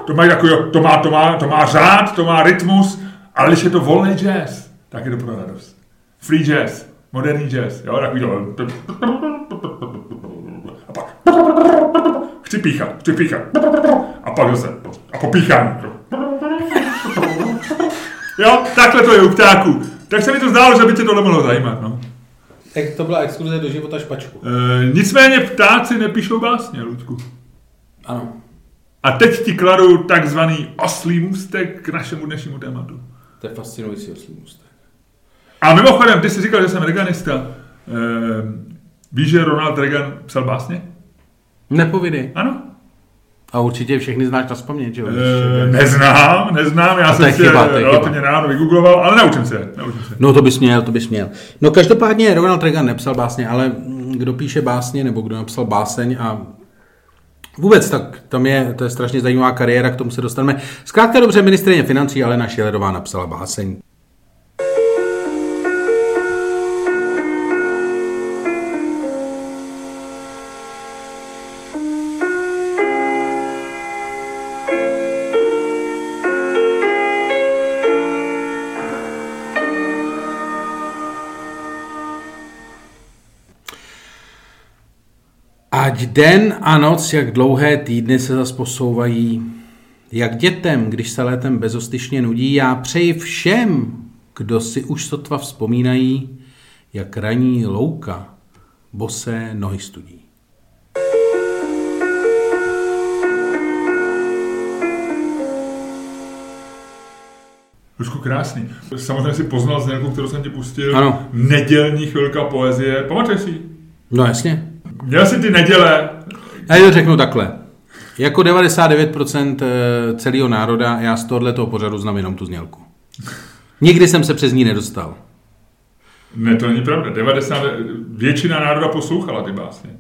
To, mají takový, to, má, to, má, to má řád, to má rytmus, ale když je to volný jazz, tak je to pro radost. Free jazz, moderní jazz, jo, takový to... A pak... Chci píchat, chci píchat. A pak zase. A popíchání. Jo, takhle to je u ptáků. Tak se mi to zdálo, že by tě tohle mohlo zajímat, no. Tak to byla exkurze do života špačku. E, nicméně ptáci nepíšou básně, Ludku. Ano. A teď ti kladu takzvaný oslý můstek k našemu dnešnímu tématu. To je fascinující oslý můstek. A mimochodem, ty jsi říkal, že jsem Reaganista. E, víš, že Ronald Reagan psal básně? Nepovidej. Ano. A určitě všechny znáš na vzpomnět, že jo? E, neznám, neznám, já jsem si chyba, to je relativně ráno vygoogloval, ale naučím se, naučím se. No to bys měl, to bys měl. No každopádně Ronald Reagan nepsal básně, ale kdo píše básně nebo kdo napsal báseň a vůbec tak tam je, to je strašně zajímavá kariéra, k tomu se dostaneme. Zkrátka dobře, ministrině financí Alena Šilerová napsala báseň. Ať den a noc, jak dlouhé týdny se zas posouvají, jak dětem, když se létem bezostyšně nudí, já přeji všem, kdo si už sotva vzpomínají, jak raní louka bosé nohy studí. Trošku krásný. Samozřejmě si poznal znělku, kterou jsem ti pustil. Ano. Nedělní chvilka poezie. Pamatuješ si? No jasně. Měl jsi ty neděle, Já to řeknu takhle. Jako 99% celého národa já z tohoto pořadu znám jenom tu znělku. Nikdy jsem se přes ní nedostal. Ne, to není pravda. 90, většina národa poslouchala ty básně.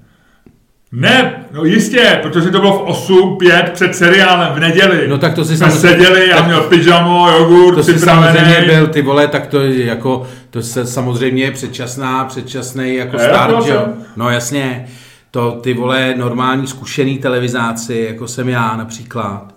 Ne, no jistě, protože to bylo v 8, 5 před seriálem v neděli. No tak to si Jsme samozřejmě- seděli, já měl pyžamo, jogurt, To si samozřejmě byl, ty vole, tak to je jako, to se samozřejmě je předčasná, předčasný jako Ne, start, že jo? No jasně, to ty vole normální zkušený televizáci, jako jsem já například,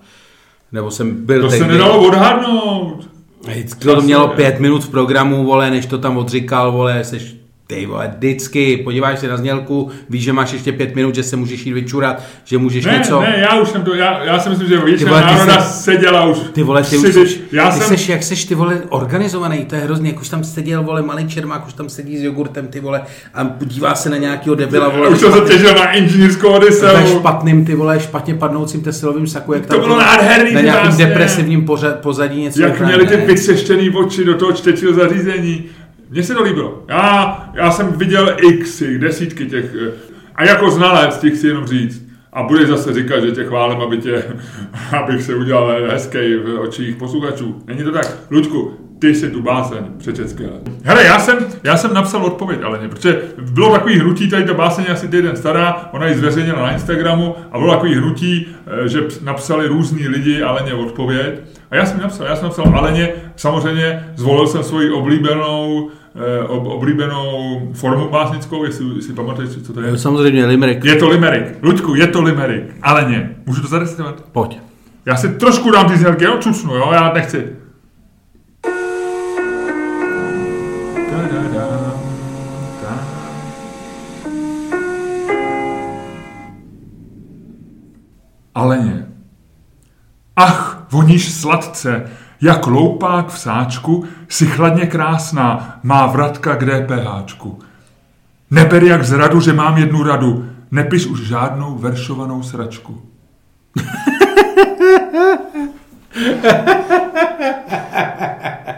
nebo jsem byl To se nedalo odhadnout. Vždycky to mělo pět minut v programu, vole, než to tam odříkal, vole, seš ty vole, vždycky, podíváš se na znělku, víš, že máš ještě pět minut, že se můžeš jít vyčurat, že můžeš Ne, něco. ne, já už jsem to, já, já si myslím, že většina vole, národa jsi- seděla už. Ty vole, ty už seš, já ty jsem, seš, jak seš ty vole organizovaný, to je hrozně, jak už tam seděl, vole, malý čermák, už tam sedí s jogurtem, ty vole, a dívá se na nějakýho debila, vole, už jsem se těšil na inženýrskou ve odiseu. špatným, ty vole, špatně padnoucím tesilovým saku, jak tam To bylo nádherný, na nějakým depresivním pozadí něco. Jak měli ty ne? vytřeštěný oči do toho čtečího zařízení. Mně se to líbilo. Já, já jsem viděl x, desítky těch, eh, a jako znalec těch si jenom říct. A budeš zase říkat, že tě chválím, aby tě, abych se udělal hezký v očích posluchačů. Není to tak? Luďku, ty si tu báseň přečet skvěle. Hele, já jsem, já jsem napsal odpověď, ale ne, protože bylo takový hnutí, tady ta báseň asi týden stará, ona ji zveřejnila na Instagramu a bylo takový hnutí, eh, že ps- napsali různí lidi Aleně odpověď. A já jsem napsal, já jsem napsal Aleně, samozřejmě zvolil jsem svoji oblíbenou, eh, ob, oblíbenou formu básnickou, jestli, jestli pamatuješ, co to je. Samozřejmě, Limerick, Je to Limerick. Luďku, je to Limerick. Aleně, můžu to zarecitovat? pojď. Já si trošku dám ty znělky, jo, čucnu, jo, já nechci. Voníš sladce, jak loupák v sáčku, si chladně krásná, má vratka k DPHčku. Neber jak zradu, že mám jednu radu, nepiš už žádnou veršovanou sračku.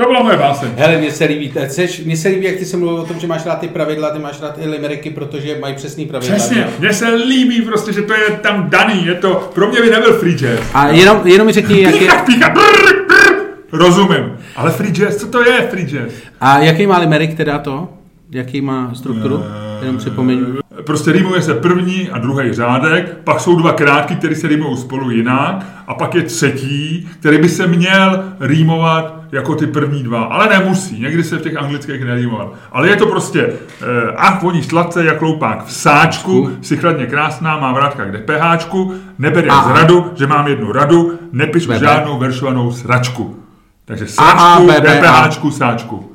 To byla moje báseň. Hele, mně se líbí, seš, mně se líbí, jak ty se mluvil o tom, že máš rád ty pravidla, ty máš rád i limericky, protože mají přesný pravidla. Přesně, mně se líbí prostě, že to je tam daný, je to, pro mě by nebyl free jazz. A jenom, jenom mi řekni, jak je, Píchat, píchat, brr, brr, rozumím. Ale free jazz, co to je free jazz? a jaký má limerick teda to? Jaký má strukturu? Jenom připomeň. Prostě rýmuje se první a druhý řádek, pak jsou dva krátky, které se rýmují spolu jinak, a pak je třetí, který by se měl rýmovat jako ty první dva, ale nemusí, někdy se v těch anglických nerýmovat. Ale je to prostě, eh, ach, voní sladce jak loupák v sáčku, si chladně krásná, má vrátka k DPHčku, neber jak Aha. zradu, že mám jednu radu, nepiš BB. žádnou veršovanou sračku. Takže A. DPHčku, sáčku.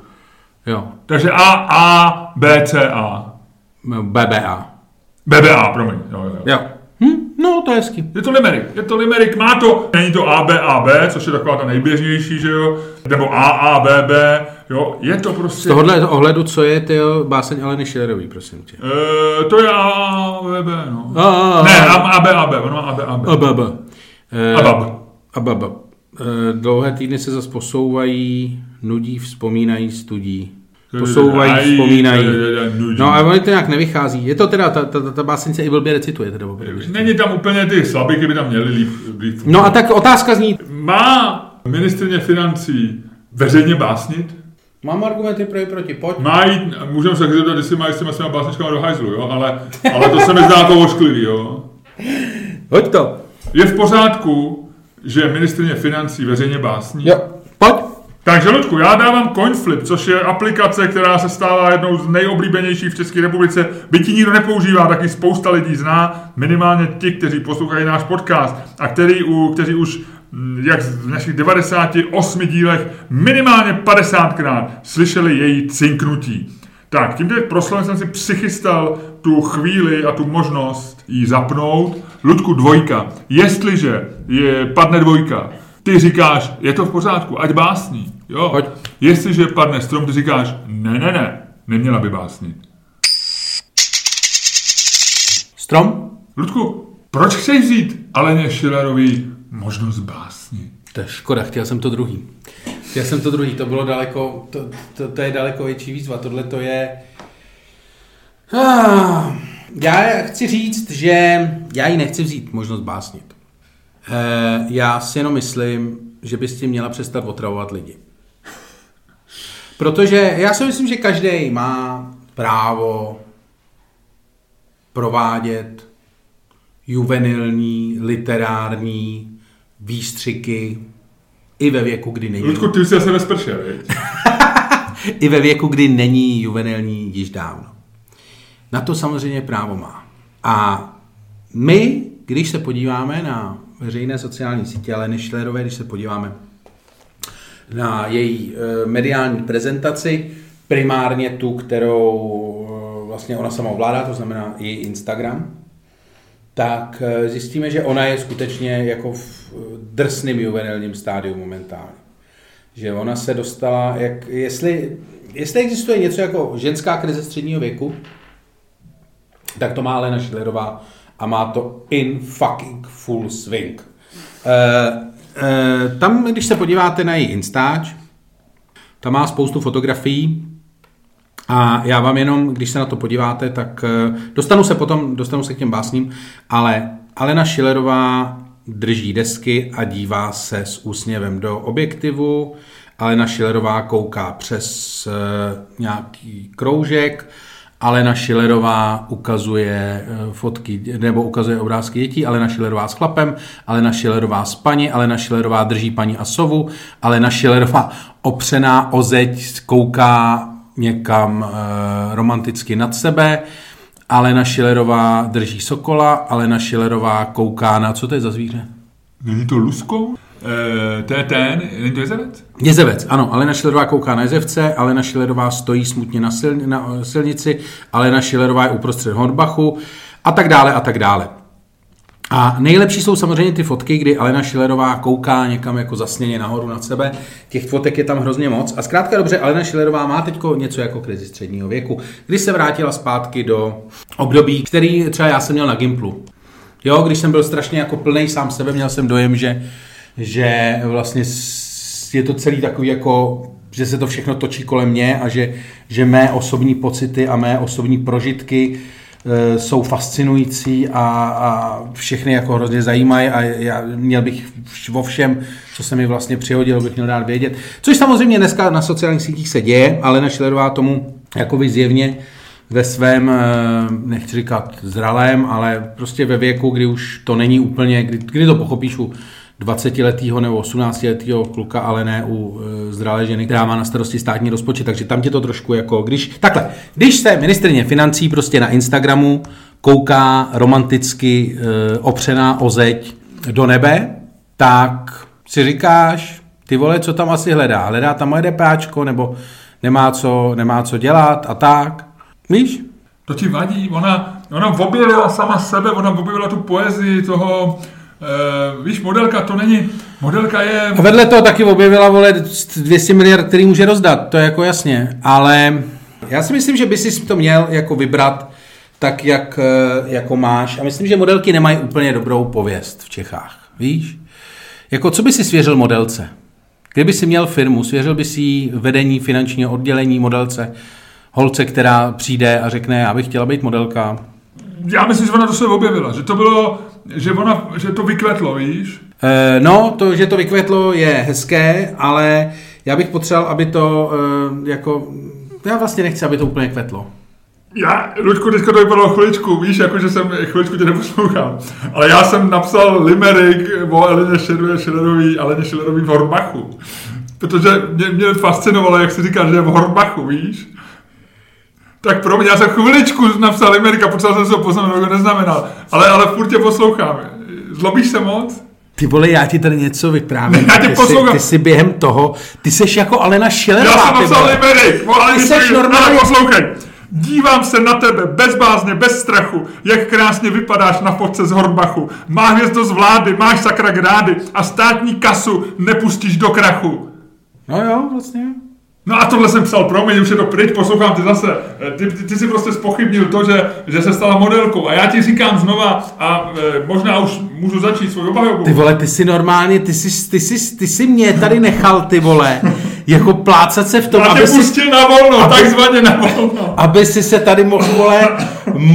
Jo, Takže A, A, B, C, A. BBA. BBA, promiň. Jo, jo, jo. Jo. Hm, no, to je hezký. Je to limerick, je to limerick, má to, není to A, B, A, B, což je taková ta nejběžnější, že jo, nebo A, A, B, B, jo, je to prostě, Z tohohle ohledu, co je ty báseň Aleny Schillerový, prosím tě. e, to je A, A, B, B, no. A, a, a. Ne, A, A, B, A, B, ono má A, B, A, B. Ababa. Eh, Abab. Eh, Dlouhé týdny se zase posouvají, nudí, vzpomínají, studí. Posouvají, Aj, vzpomínají. No a ono to nějak nevychází. Je to teda, ta, ta, ta, se i blbě recituje. Teda. Není tam úplně ty slabiky, by tam měly líp, líp No a tak otázka zní. Má ministrně financí veřejně básnit? Mám argumenty pro i proti, pojď. Má jít, můžeme se zeptat, jestli má jít s těma svýma básničkama do hajzlu, jo, ale, ale to se mi zdá jako ošklivý, jo. Hoď to. Je v pořádku, že ministrině financí veřejně básní? Jo. Takže, Ludku, já dávám CoinFlip, což je aplikace, která se stává jednou z nejoblíbenějších v České republice. Byť ji nikdo nepoužívá, taky spousta lidí zná, minimálně ti, kteří poslouchají náš podcast a který, u, kteří už mm, jak v našich 98 dílech minimálně 50krát slyšeli její cinknutí. Tak, tímto pro Slovensko jsem si přichystal tu chvíli a tu možnost jí zapnout. Ludku, dvojka. Jestliže je, padne dvojka, ty říkáš, je to v pořádku, ať básní. Jo. Pojď. Jestliže padne strom, ty říkáš, ne, ne, ne, neměla by básnit. Strom? Ludku, proč chceš vzít Aleně Schillerový možnost básni? To je škoda, chtěl jsem to druhý. Chtěl jsem to druhý, to bylo daleko, to, to, to je daleko větší výzva, tohle to je... Ah, já chci říct, že já jí nechci vzít možnost básnit. Eh, já si jenom myslím, že bys tím měla přestat otravovat lidi. Protože já si myslím, že každý má právo provádět juvenilní, literární výstřiky i ve věku, kdy není. Ludku, ty jsi se nespršel? I ve věku, kdy není juvenilní již dávno. Na to samozřejmě právo má. A my, když se podíváme na veřejné sociální sítě Aleny Schillerové, když se podíváme na její eh, mediální prezentaci, primárně tu, kterou eh, vlastně ona sama ovládá, to znamená její Instagram, tak eh, zjistíme, že ona je skutečně jako v drsným juvenilním stádiu momentálně. Že ona se dostala, jak, jestli, jestli existuje něco jako ženská krize středního věku, tak to má Alena Schillerová a má to in fucking full swing. Tam, když se podíváte na její Instač, tam má spoustu fotografií a já vám jenom, když se na to podíváte, tak uh, dostanu se potom, dostanu se k těm básním, ale Alena Schillerová drží desky a dívá se s úsměvem do objektivu. Alena Schillerová kouká přes uh, nějaký kroužek, Alena Schillerová ukazuje eh, fotky, nebo ukazuje obrázky dětí, Alena Schillerová s chlapem, Alena Schillerová s paní, Alena Schillerová drží paní a sovu, Alena Schillerová opřená o zeď kouká někam e, romanticky nad sebe, Alena Schillerová drží sokola, Alena Schillerová kouká na, co to je za zvíře? Není to luskou? E, to je ten, není to jezevec? Jezevec, ano. Alena Šilerová kouká na jezevce, Alena Šilerová stojí smutně na, sil, na silnici, Alena Šilerová je uprostřed Hornbachu a tak dále a tak dále. A nejlepší jsou samozřejmě ty fotky, kdy Alena Šilerová kouká někam jako zasněně nahoru nad sebe. Těch fotek je tam hrozně moc. A zkrátka dobře, Alena Šilerová má teď něco jako krizi středního věku, kdy se vrátila zpátky do období, který třeba já jsem měl na Gimplu. Jo, když jsem byl strašně jako plný sám sebe, měl jsem dojem, že že vlastně je to celý takový jako, že se to všechno točí kolem mě a že, že mé osobní pocity a mé osobní prožitky e, jsou fascinující a, a všechny jako hrozně zajímají a já měl bych vo všem, co se mi vlastně přihodilo, bych měl dát vědět. Což samozřejmě dneska na sociálních sítích se děje, ale Schillerová tomu jako zjevně ve svém, e, nechci říkat zralém, ale prostě ve věku, kdy už to není úplně, kdy, kdy to pochopíš u 20-letého nebo 18-letého kluka, ale ne u e, zdravé ženy, která má na starosti státní rozpočet, takže tam tě to trošku jako, když, takhle, když se ministrně financí prostě na Instagramu kouká romanticky e, opřená o zeď do nebe, tak si říkáš, ty vole, co tam asi hledá? Hledá tam moje DPAčko, nebo nemá co, nemá co dělat a tak. Víš? To ti vadí, ona, ona objevila sama sebe, ona objevila tu poezii toho, Uh, víš, modelka to není, modelka je... A vedle toho taky objevila, vole, 200 miliard, který může rozdat, to je jako jasně, ale já si myslím, že by si to měl jako vybrat tak, jak eh, jako máš. A myslím, že modelky nemají úplně dobrou pověst v Čechách, víš? Jako co by si svěřil modelce? Kdyby si měl firmu, svěřil by si vedení finančního oddělení modelce, holce, která přijde a řekne, já bych chtěla být modelka. Já myslím, že ona to se objevila, že to bylo že, ona, že to vykvetlo, víš? E, no, to, že to vykvetlo je hezké, ale já bych potřeboval, aby to e, jako... Já vlastně nechci, aby to úplně kvetlo. Já, Luďku, teďka to vypadalo chviličku, víš, jako že jsem chviličku tě neposlouchám, ale já jsem napsal limerick o Eleně Schillerový, Eleně Schillerový v Horbachu. Protože mě, mě fascinovalo, jak se říká, že je v Horbachu, víš? Tak pro mě, já jsem chviličku napsal Amerika, potřeboval jsem se ho poznamenat, to neznamenal. Ale, ale furt tě poslouchám. Zlobíš se moc? Ty vole, já ti tady něco vyprávím. Já tě ty, poslouchám. jsi, ty jsi během toho, ty seš jako Alena Schillerová. Já jsem napsal vole. Limerick, ale Ty seš normálně- poslouchej. Dívám se na tebe bez bázně, bez strachu, jak krásně vypadáš na fotce z Horbachu. Má hvězdo z vlády, máš sakra grády a státní kasu nepustíš do krachu. No jo, vlastně. No a tohle jsem psal, promiň, už je to pryč, poslouchám tě zase. Ty, ty, ty si prostě spochybnil to, že, že se stala modelkou. A já ti říkám znova, a e, možná už můžu začít svou obhajobu. Ty vole, ty si normálně, ty si, ty si, ty si mě tady nechal, ty vole, jako plácat se v tom, Já aby si, pustil na volno, takzvaně na volno. aby si se tady mohl, vole,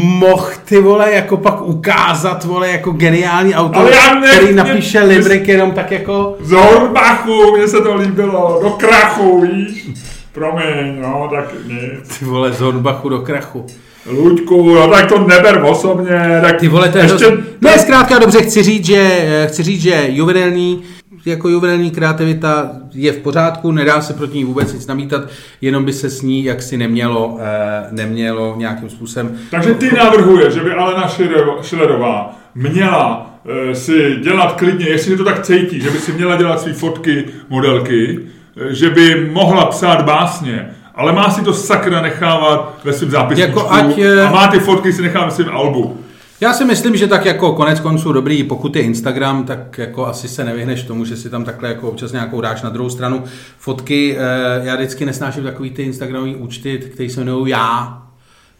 mohl ty vole, jako pak ukázat, vole, jako geniální autor, ne- který mě- napíše limerick jenom tak jako, Z Horbachu, mně se to líbilo, do krachu, víš. Promiň, no, tak nic. Ty vole, z Hornbachu do krachu. Luďku, no tak to neber osobně, tak Ty vole, to je ještě... Ještě... Ne, zkrátka dobře, chci říct, že, eh, chci říct, že juvenilní jako juvenilní kreativita je v pořádku, nedá se proti ní vůbec nic namítat, jenom by se s ní jaksi nemělo, eh, nemělo nějakým způsobem. Takže ty navrhuje, že by Alena Šilerová- měla eh, si dělat klidně, jestli to tak cítí, že by si měla dělat své fotky, modelky, eh, že by mohla psát básně, ale má si to sakra nechávat ve svém zápisníku Jako ať, a má ty fotky si nechá ve svém albu. Já si myslím, že tak jako konec konců dobrý, pokud je Instagram, tak jako asi se nevyhneš tomu, že si tam takhle jako občas nějakou dáš na druhou stranu fotky. eh, Já vždycky nesnáším takový ty Instagramové účty, které se jmenují já.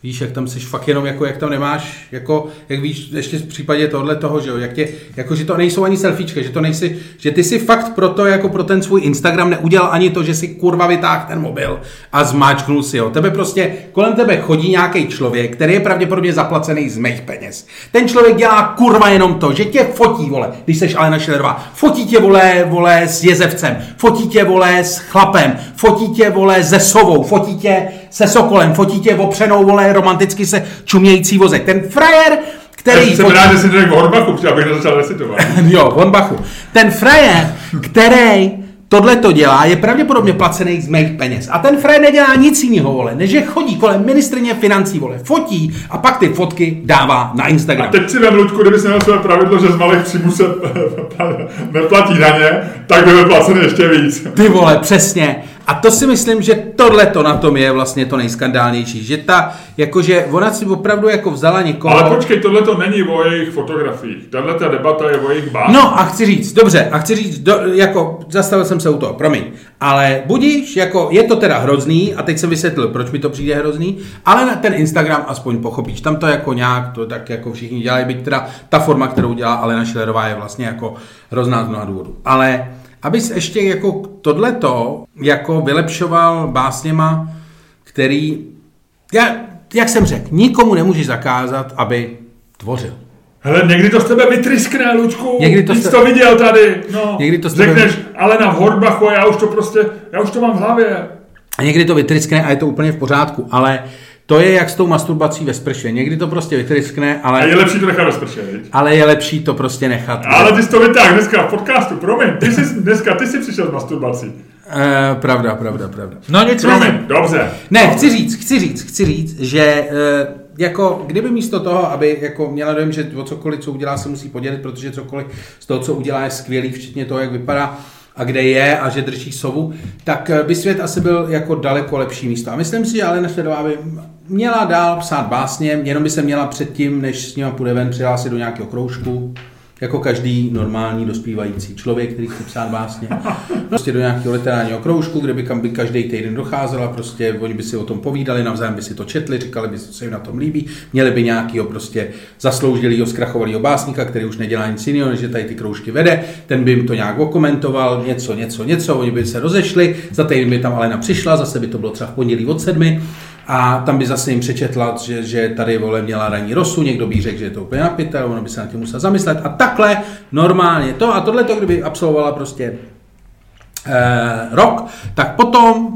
Víš, jak tam jsi fakt jenom, jako, jak tam nemáš, jako, jak víš, ještě v případě tohle toho, že jo, jak tě, jako, že to nejsou ani selfiečka, že to nejsi, že ty si fakt proto, jako pro ten svůj Instagram neudělal ani to, že si kurva vytáhl ten mobil a zmáčknul si ho. Tebe prostě, kolem tebe chodí nějaký člověk, který je pravděpodobně zaplacený z mých peněz. Ten člověk dělá kurva jenom to, že tě fotí, vole, když seš Alena Šilerová, fotí tě, vole, vole, s jezevcem, fotí tě, vole, s chlapem, fotí tě, vole, se sovou, fotí tě se sokolem, fotí tě opřenou, vole, romanticky se čumějící vozek. Ten frajer, který... Já jsem fotí- rád, že si to řekl Horbachu, protože abych nezačal recitovat. jo, von Bachu. Ten frajer, který tohle to dělá, je pravděpodobně placený z mých peněz. A ten frajer nedělá nic jiného, vole, než že chodí kolem ministrně financí, vole, fotí a pak ty fotky dává na A Instagram. teď si vem, Luďku, kdyby si měl své pravidlo, že z malých příjmů se neplatí daně, tak by byl placený ještě víc. Ty vole, přesně. A to si myslím, že tohle to na tom je vlastně to nejskandálnější. Že ta, jakože ona si opravdu jako vzala někoho... Ale počkej, tohle to není o jejich fotografiích. Tahle ta debata je o jejich básních. No a chci říct, dobře, a chci říct, do, jako zastavil jsem se u toho, promiň, ale budíš, jako je to teda hrozný a teď jsem vysvětlil, proč mi to přijde hrozný, ale na ten Instagram aspoň pochopíš, tam to jako nějak, to tak jako všichni dělají, byť teda ta forma, kterou dělá Alena Šilerová je vlastně jako hrozná z mnoha důvodů. Ale abys ještě jako tohleto jako vylepšoval básněma, který, já, jak jsem řekl, nikomu nemůžeš zakázat, aby tvořil. Hele, někdy to z tebe vytryskne, Lučku. Někdy to Jsi z te- to viděl tady. No. Někdy to tebe- Řekneš, ale na Horbachu, já už to prostě, já už to mám v hlavě. A někdy to vytryskne a je to úplně v pořádku, ale to je jak s tou masturbací ve sprše. Někdy to prostě vytryskne, A je ale, lepší to nechat ve sprše, viď? ale je lepší to prostě nechat. Ale ty jsi to vytáhl dneska v podcastu, promiň. Ty jsi, dneska ty jsi přišel s masturbací. E, pravda, pravda, pravda. No Promiň, nicméně. dobře. Ne, chci říct, chci říct, chci říct, že e, jako kdyby místo toho, aby jako měla dojem, že o cokoliv, co udělá, se musí podělit, protože cokoliv z toho, co udělá, je skvělý, včetně toho, jak vypadá a kde je a že drží sovu, tak eh, by svět asi byl jako daleko lepší místo. A myslím si, že Alena Švedová by měla dál psát básně, jenom by se měla předtím, než s nima půjde ven, přihlásit do nějakého kroužku, jako každý normální dospívající člověk, který chce psát básně. Prostě do nějakého literárního kroužku, kde by kam by každý týden docházela, prostě oni by si o tom povídali, navzájem by si to četli, říkali by, co se jim na tom líbí, měli by nějakého prostě zasloužilého, zkrachovalého básníka, který už nedělá nic jiného, než že tady ty kroužky vede, ten by jim to nějak okomentoval, něco, něco, něco, oni by se rozešli, za týden by tam Alena přišla, zase by to bylo třeba v pondělí od sedmi, a tam by zase jim přečetla, že, že tady vole měla ranní rosu, někdo by řekl, že je to úplně napitel, ono by se na tím musela zamyslet. A takhle normálně to a tohle to, kdyby absolvovala prostě eh, rok, tak potom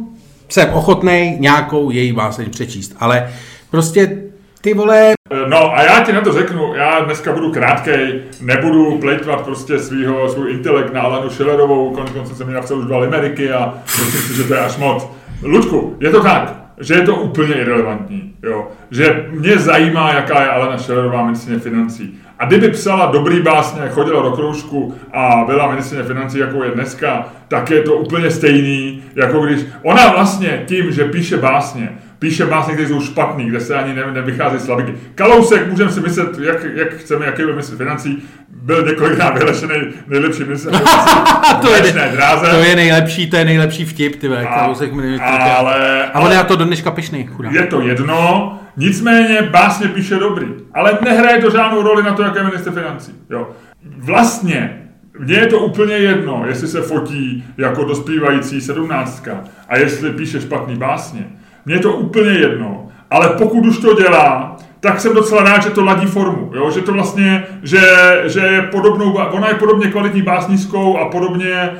jsem ochotný nějakou její báseň přečíst, ale prostě ty vole, No a já ti na to řeknu, já dneska budu krátkej, nebudu plejtvat prostě svýho, svůj intelekt na Alenu Schillerovou, konec konců jsem mi napsal už dva limeriky a myslím si, že to je až moc. Ludku, je to tak, že je to úplně irrelevantní, jo? že mě zajímá, jaká je Alena Schillerová ministrině financí. A kdyby psala dobrý básně, chodila do kroužku a byla ministrině financí, jako je dneska, tak je to úplně stejný, jako když ona vlastně tím, že píše básně, píše básně, které jsou špatný, kde se ani ne, nevychází slabiky. Kalousek, můžeme si myslet, jak, jak chceme, jaký byl ministr financí, byl několikrát vylešený nejlepší ministr to je, dráze. to je nejlepší, to je nejlepší vtip, ty A- Kalousek mi- ale, a on je to do dneška pišný, chudá. je to jedno, nicméně básně píše dobrý, ale nehraje to žádnou roli na to, jaké je minister financí. Jo. Vlastně, mně je to úplně jedno, jestli se fotí jako dospívající sedmnáctka a jestli píše špatný básně. Mně je to úplně jedno, ale pokud už to dělá, tak jsem docela rád, že to ladí formu, jo? že to vlastně, že, že je podobnou, ona je podobně kvalitní básnickou a podobně e,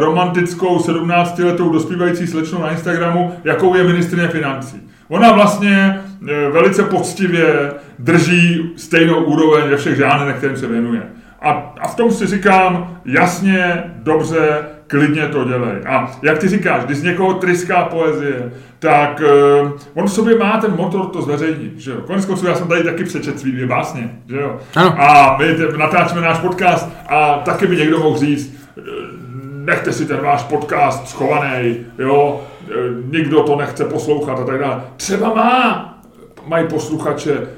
romantickou 17-letou dospívající slečnou na Instagramu, jakou je ministrině financí. Ona vlastně e, velice poctivě drží stejnou úroveň ve všech žánrech, kterým se věnuje. A, a v tom si říkám jasně, dobře, klidně to dělej. A jak ty říkáš, když z někoho tryská poezie, tak uh, on v sobě má ten motor to zveřejnit, že jo. Konec konců já jsem tady taky přečet svý dvě básně, že jo. Ano. A my natáčíme náš podcast a taky by někdo mohl říct, eh, nechte si ten váš podcast schovaný, jo, eh, nikdo to nechce poslouchat a tak dále. Třeba má, mají posluchače,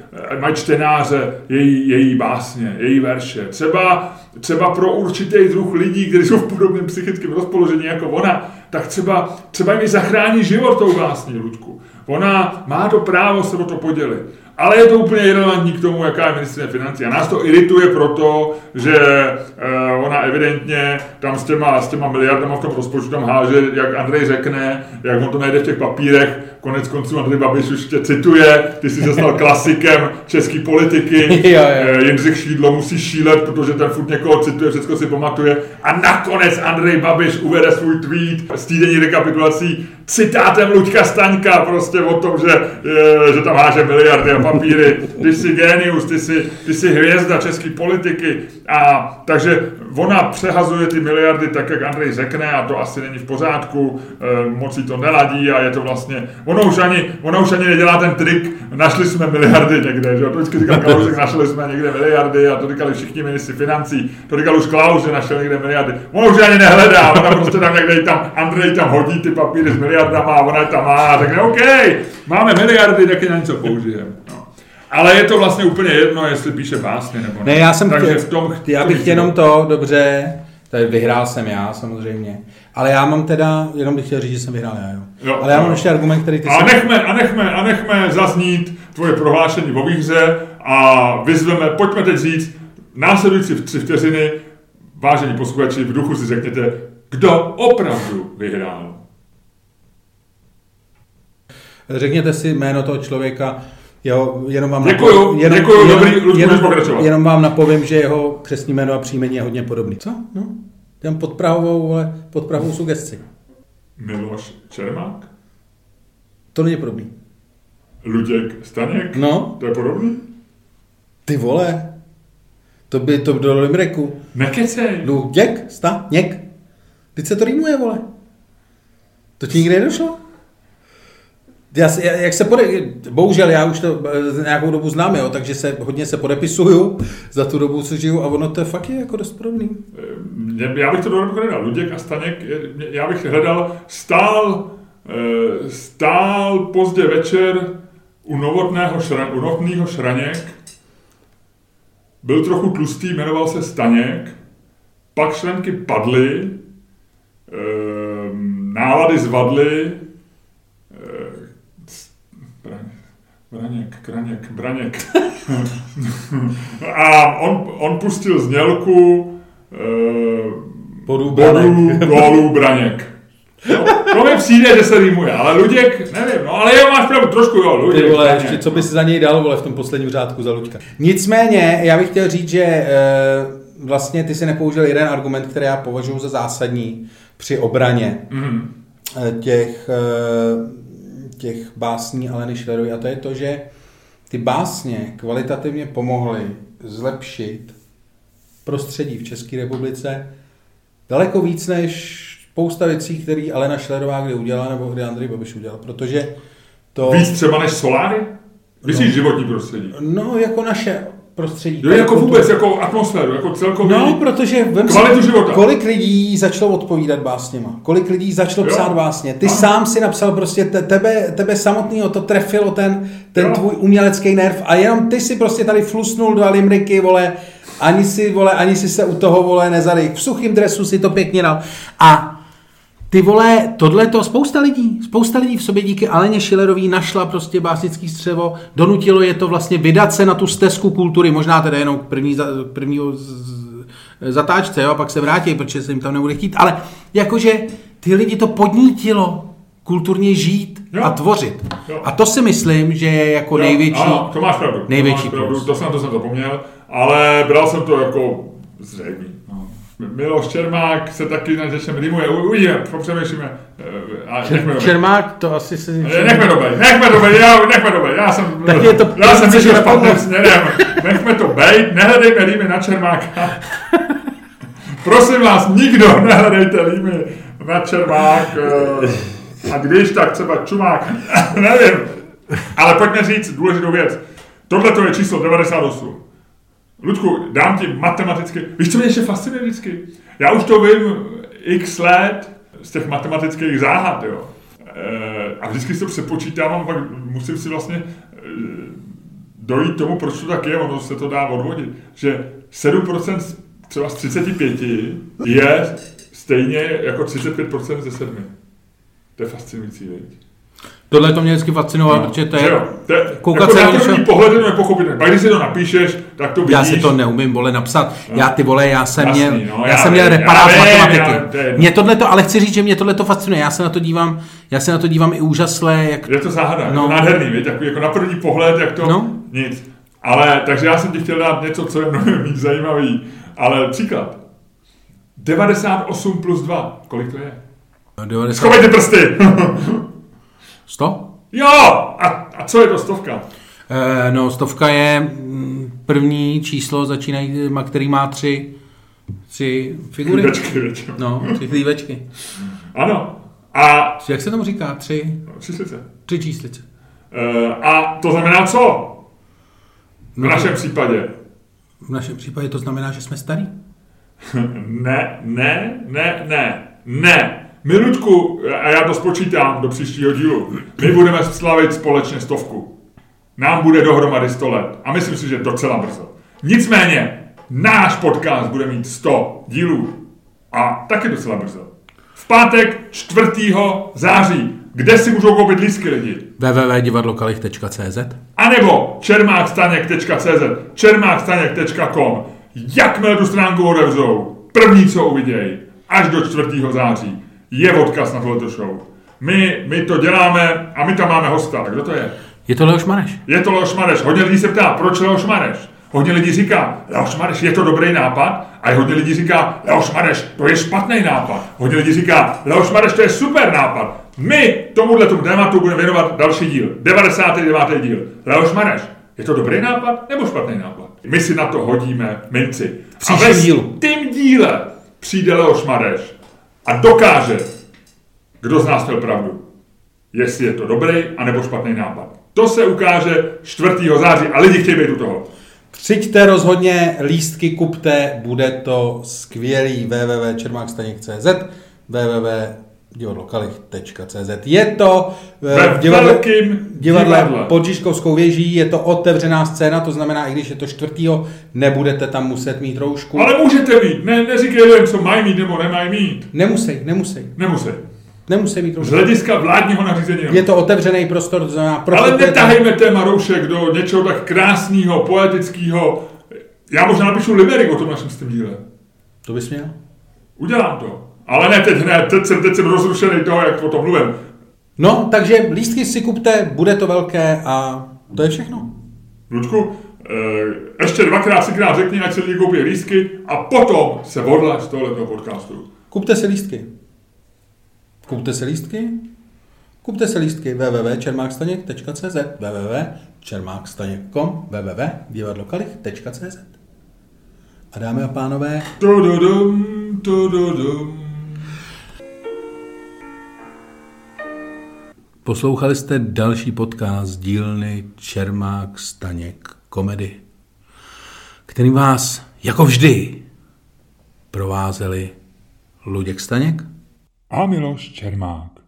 mají čtenáře její, její básně, její verše. Třeba, třeba pro určitý druh lidí, kteří jsou v podobném psychickém rozpoložení jako ona, tak třeba, třeba jim zachrání život tou básní, Ludku. Ona má to právo se o to podělit. Ale je to úplně irrelevantní k tomu, jaká je ministrině financí. A nás to irituje proto, že uh, ona evidentně tam s těma, s těma miliardama v tom rozpočtu tam háže, jak Andrej řekne, jak on to najde v těch papírech, konec konců Andrej Babiš už tě cituje, ty jsi se stal klasikem české politiky, jo, jo. Eh, Jindřich Šídlo musí šílet, protože ten furt někoho cituje, všechno si pamatuje. A nakonec Andrej Babiš uvede svůj tweet s týdenní rekapitulací citátem Luďka Staňka prostě o tom, že, eh, že tam háže miliardy a papíry. Ty jsi genius, ty jsi, ty jsi hvězda české politiky. A takže ona přehazuje ty miliardy tak, jak Andrej řekne a to asi není v pořádku, e, moc jí to neladí a je to vlastně, ono už ani, ona už ani nedělá ten trik, našli jsme miliardy někde, že jo? to vždycky říkal Klaus, našli jsme někde miliardy a to říkali všichni ministři financí, to říkal už Klaus, že našel někde miliardy. Ona už ani nehledá, ona prostě tam někde tam, Andrej tam hodí ty papíry s miliardama a ona je tam má a řekne, OK, máme miliardy, taky na něco použijeme. No. Ale je to vlastně úplně jedno, jestli píše básně nebo ne. Ne, já jsem Takže chtěl, v tom já bych jenom to, dobře, tady vyhrál jsem já samozřejmě, ale já mám teda, jenom bych chtěl říct, že jsem vyhrál já, jo. Jo, ale já mám jo. ještě argument, který ty A nechme, a nechme, a nechme zaznít tvoje prohlášení o výhře a vyzveme, pojďme teď říct, následující tři vteřiny, vážení posluchači, v duchu si řekněte, kdo opravdu vyhrál. Řekněte si jméno toho člověka, jo, jenom vám Děkuju, jenom, děkuju, jenom, dobrý, jenom, pokračovat. jenom vám napovím, že jeho křesní jméno a příjmení je hodně podobný. Co? No, jdem pod Prahovou, vole, pod Prahovou sugestci. Miloš Čermák? To není podobný. Luděk Staněk? No, To je podobný? ty vole, to by to do Limreku. Nekecej. Luděk, Staněk. Teď se to rýmuje, vole. To ti nikdy nedošlo? Já, jak se pode, bohužel já už to eh, nějakou dobu znám, jo, takže se hodně se podepisuju za tu dobu, co žiju a ono to fakt je jako dost podobný. Já bych to dohromady nedal. Luděk a Staněk, mě- já bych hledal stál, eh, stál pozdě večer u novotného, šra, u novotného šraněk, byl trochu tlustý, jmenoval se Staněk, pak šranky padly, eh, nálady zvadly, eh, s- Braň- Braněk, Kraněk, Braněk. A on, on pustil znělku eh, Bodů bodů, gólů, Braněk. No, to mi přijde, že se rýmuje, ale Luděk, nevím, no ale jo, máš pravdu, trošku jo, Luděk. Ty vole, ještě co by si za něj dal, vole, v tom posledním řádku za Luďka. Nicméně, já bych chtěl říct, že e, vlastně ty si nepoužil jeden argument, který já považuji za zásadní při obraně Mhm. eh, těch, eh, těch básní Aleny Schillerové a to je to, že ty básně kvalitativně pomohly zlepšit prostředí v České republice daleko víc než spousta věcí, které Alena Schillerová kdy udělala nebo kdy Andrej Babiš udělal, protože to... Víc třeba než Soláry? Myslíš životní prostředí? No, jako naše prostředí. Jo, jako vůbec, jako atmosféru, jako celkový... No, protože vem si, Kvalitu života. kolik lidí začalo odpovídat básněma, kolik lidí začalo Jo. psát básně. Ty Ano. sám si napsal prostě, te, tebe, tebe samotného to trefilo ten, ten Jo. tvůj umělecký nerv a jenom ty si prostě tady flusnul dva limriky, vole, ani si, vole, ani si se u toho, vole, nezadej. V suchým dresu si to pěkně dal. A ty vole, tohle to spousta lidí, spousta lidí v sobě díky Aleně Schillerový našla prostě básnický střevo, donutilo je to vlastně vydat se na tu stezku kultury, možná teda jenom k první, prvního zatáčce, jo, a pak se vrátí, protože se jim tam nebude chtít, ale jakože ty lidi to podnítilo kulturně žít Jo. a tvořit. Jo. A to si myslím, že je jako Jo, největší... Ano, to máš pravdu. největší to, máš pravdu, plus. to jsem to jsem zapomněl, ale bral jsem to jako zřejmý. No. Miloš Čermák se taky na něčem rýmuje. Uvidíme, popřemýšlíme. Eh, A nechme. Čermák, to asi si... Eh, Nechme to být, nechme to být, já, nechme to být, já jsem, Tak je to já jsem že špatným směrem, nechme to být, nehledejme rýmy na Čermáka. Prosím vás, nikdo nehledejte rýmy na Čermák, eh, a když tak třeba Čumák, nevím. Ale pojďme říct důležitou věc. Tohle to je číslo 98. Ludku, dám ti matematicky. Víš, co mě ještě fascinuje vždycky? Já už to vím x let z těch matematických záhad, jo. E, a vždycky si to přepočítávám, pak musím si vlastně e, dojít tomu, proč to tak je, ono se to dá odvodit, že 7% z- třeba z 35 je stejně jako 35% ze 7. To je fascinující, viď? Tohle to mě vždycky fascinovalo, protože to je... jo, to je, koukat jako se na na první něco- pohled je to nepochopitelné. Pak když si to napíšeš, tak to vidíš. Já si to neumím, vole, napsat. Já ty vole, já jsem Jasný, měl, no, já já jsem měl reparát z vím, já- matematiky. to je. Mě tohle to, ale chci říct, že mě tohle to fascinuje. Já se na to dívám, já se na to dívám i úžasle, jak Je to záhada, no. No. je to nádherný, víš, takový jako na první pohled, jak to No. nic. Ale, takže já jsem ti chtěl dát něco, co je mnohem víc zajímavý. Ale příklad. 98 plus 2, kolik to je? 90, Schovejte prsty! 100? jo! A, a co je to stovka? Eh, no, stovka je mm, první číslo, začínají, který má tři, tři figury. Klívečky. No, tři chlívečky. Ano. A Jak se tomu říká? Tři, číslice. tři číslice. E, a to znamená co? V No, našem případě. v našem případě to znamená, že jsme starý. Ne, ne, ne, ne, ne. My, Ludku, a já to spočítám do příštího dílu, my budeme slavit společně stovku. Nám bude dohromady 100 let. A myslím si, že docela brzo. Nicméně, náš podcast bude mít 100 dílů. A taky docela brzo. V pátek 4. září. Kde si můžou koupit lístky lidi? www.divadlokalich.cz A nebo čermákstaněk.cz, čermákstaněk.com. Jakmile tu stránku otevřou, první, co uvidějí, až do 4. září, je odkaz na tohleto show. My, my to děláme a my tam máme hosta. Kdo to je? Je to Leoš Mareš. Je to Leoš Mareš. Hodně lidí se ptá, proč Leoš Mareš? Hodně lidí říká, Leoš Mareš, je to dobrý nápad? A hodně lidí říká, Leoš Mareš, to je špatný nápad. Hodně lidí říká, Leoš Mareš, to je super nápad. My tomuhle tomu tématu budeme věnovat další díl. 99. díl. Leoš Mareš, je to dobrý nápad nebo špatný nápad? My si na to hodíme minci. A ve dílu. tím díle přijde Leoš Mareš a dokáže, kdo z nás měl pravdu jestli je to dobrý anebo špatný nápad. To se ukáže 4. září a lidi chtějí být u toho. Přijďte rozhodně, lístky kupte, bude to skvělý www.čermákstaněk.cz www.divadlokalich.cz Je to eh, v divadle, divadle divadle. pod Žižkovskou věží, je to otevřená scéna, to znamená, i když je to čtvrtýho, nebudete tam muset mít roušku. Ale můžete mít, ne, neříkej lidem, co mají mít nebo nemají mít. Nemusí, nemusí, Nemusí. nemusí mít Z roušku. hlediska vládního nařízení. Je to otevřený prostor, to znamená... Ale prostupujete- netahejme téma roušek do něčeho tak krásného, poetického. Já možná napíšu limerik o tom našem díle. To bys měl? Udělám to. Ale ne teď hned, teď jsem, teď jsem rozrušený toho, jak o tom mluvím. No, takže lístky si kupte, bude to velké a to je všechno. Ludku, eh, ještě dvakrát, třikrát řekni, ať se lidi koupí lístky a potom se odlaž z tohoto podcastu. Kupte si lístky. Kupte si lístky. Kupte si lístky www.čermákstaněk.cz www.čermákstaněk.com www.divadlokalich.cz A dámy a pánové, Tududum, tududum. Poslouchali jste další podcast dílny Čermák Staněk komedy, který vás, jako vždy, provázeli Luděk Staněk A Miloš Čermák.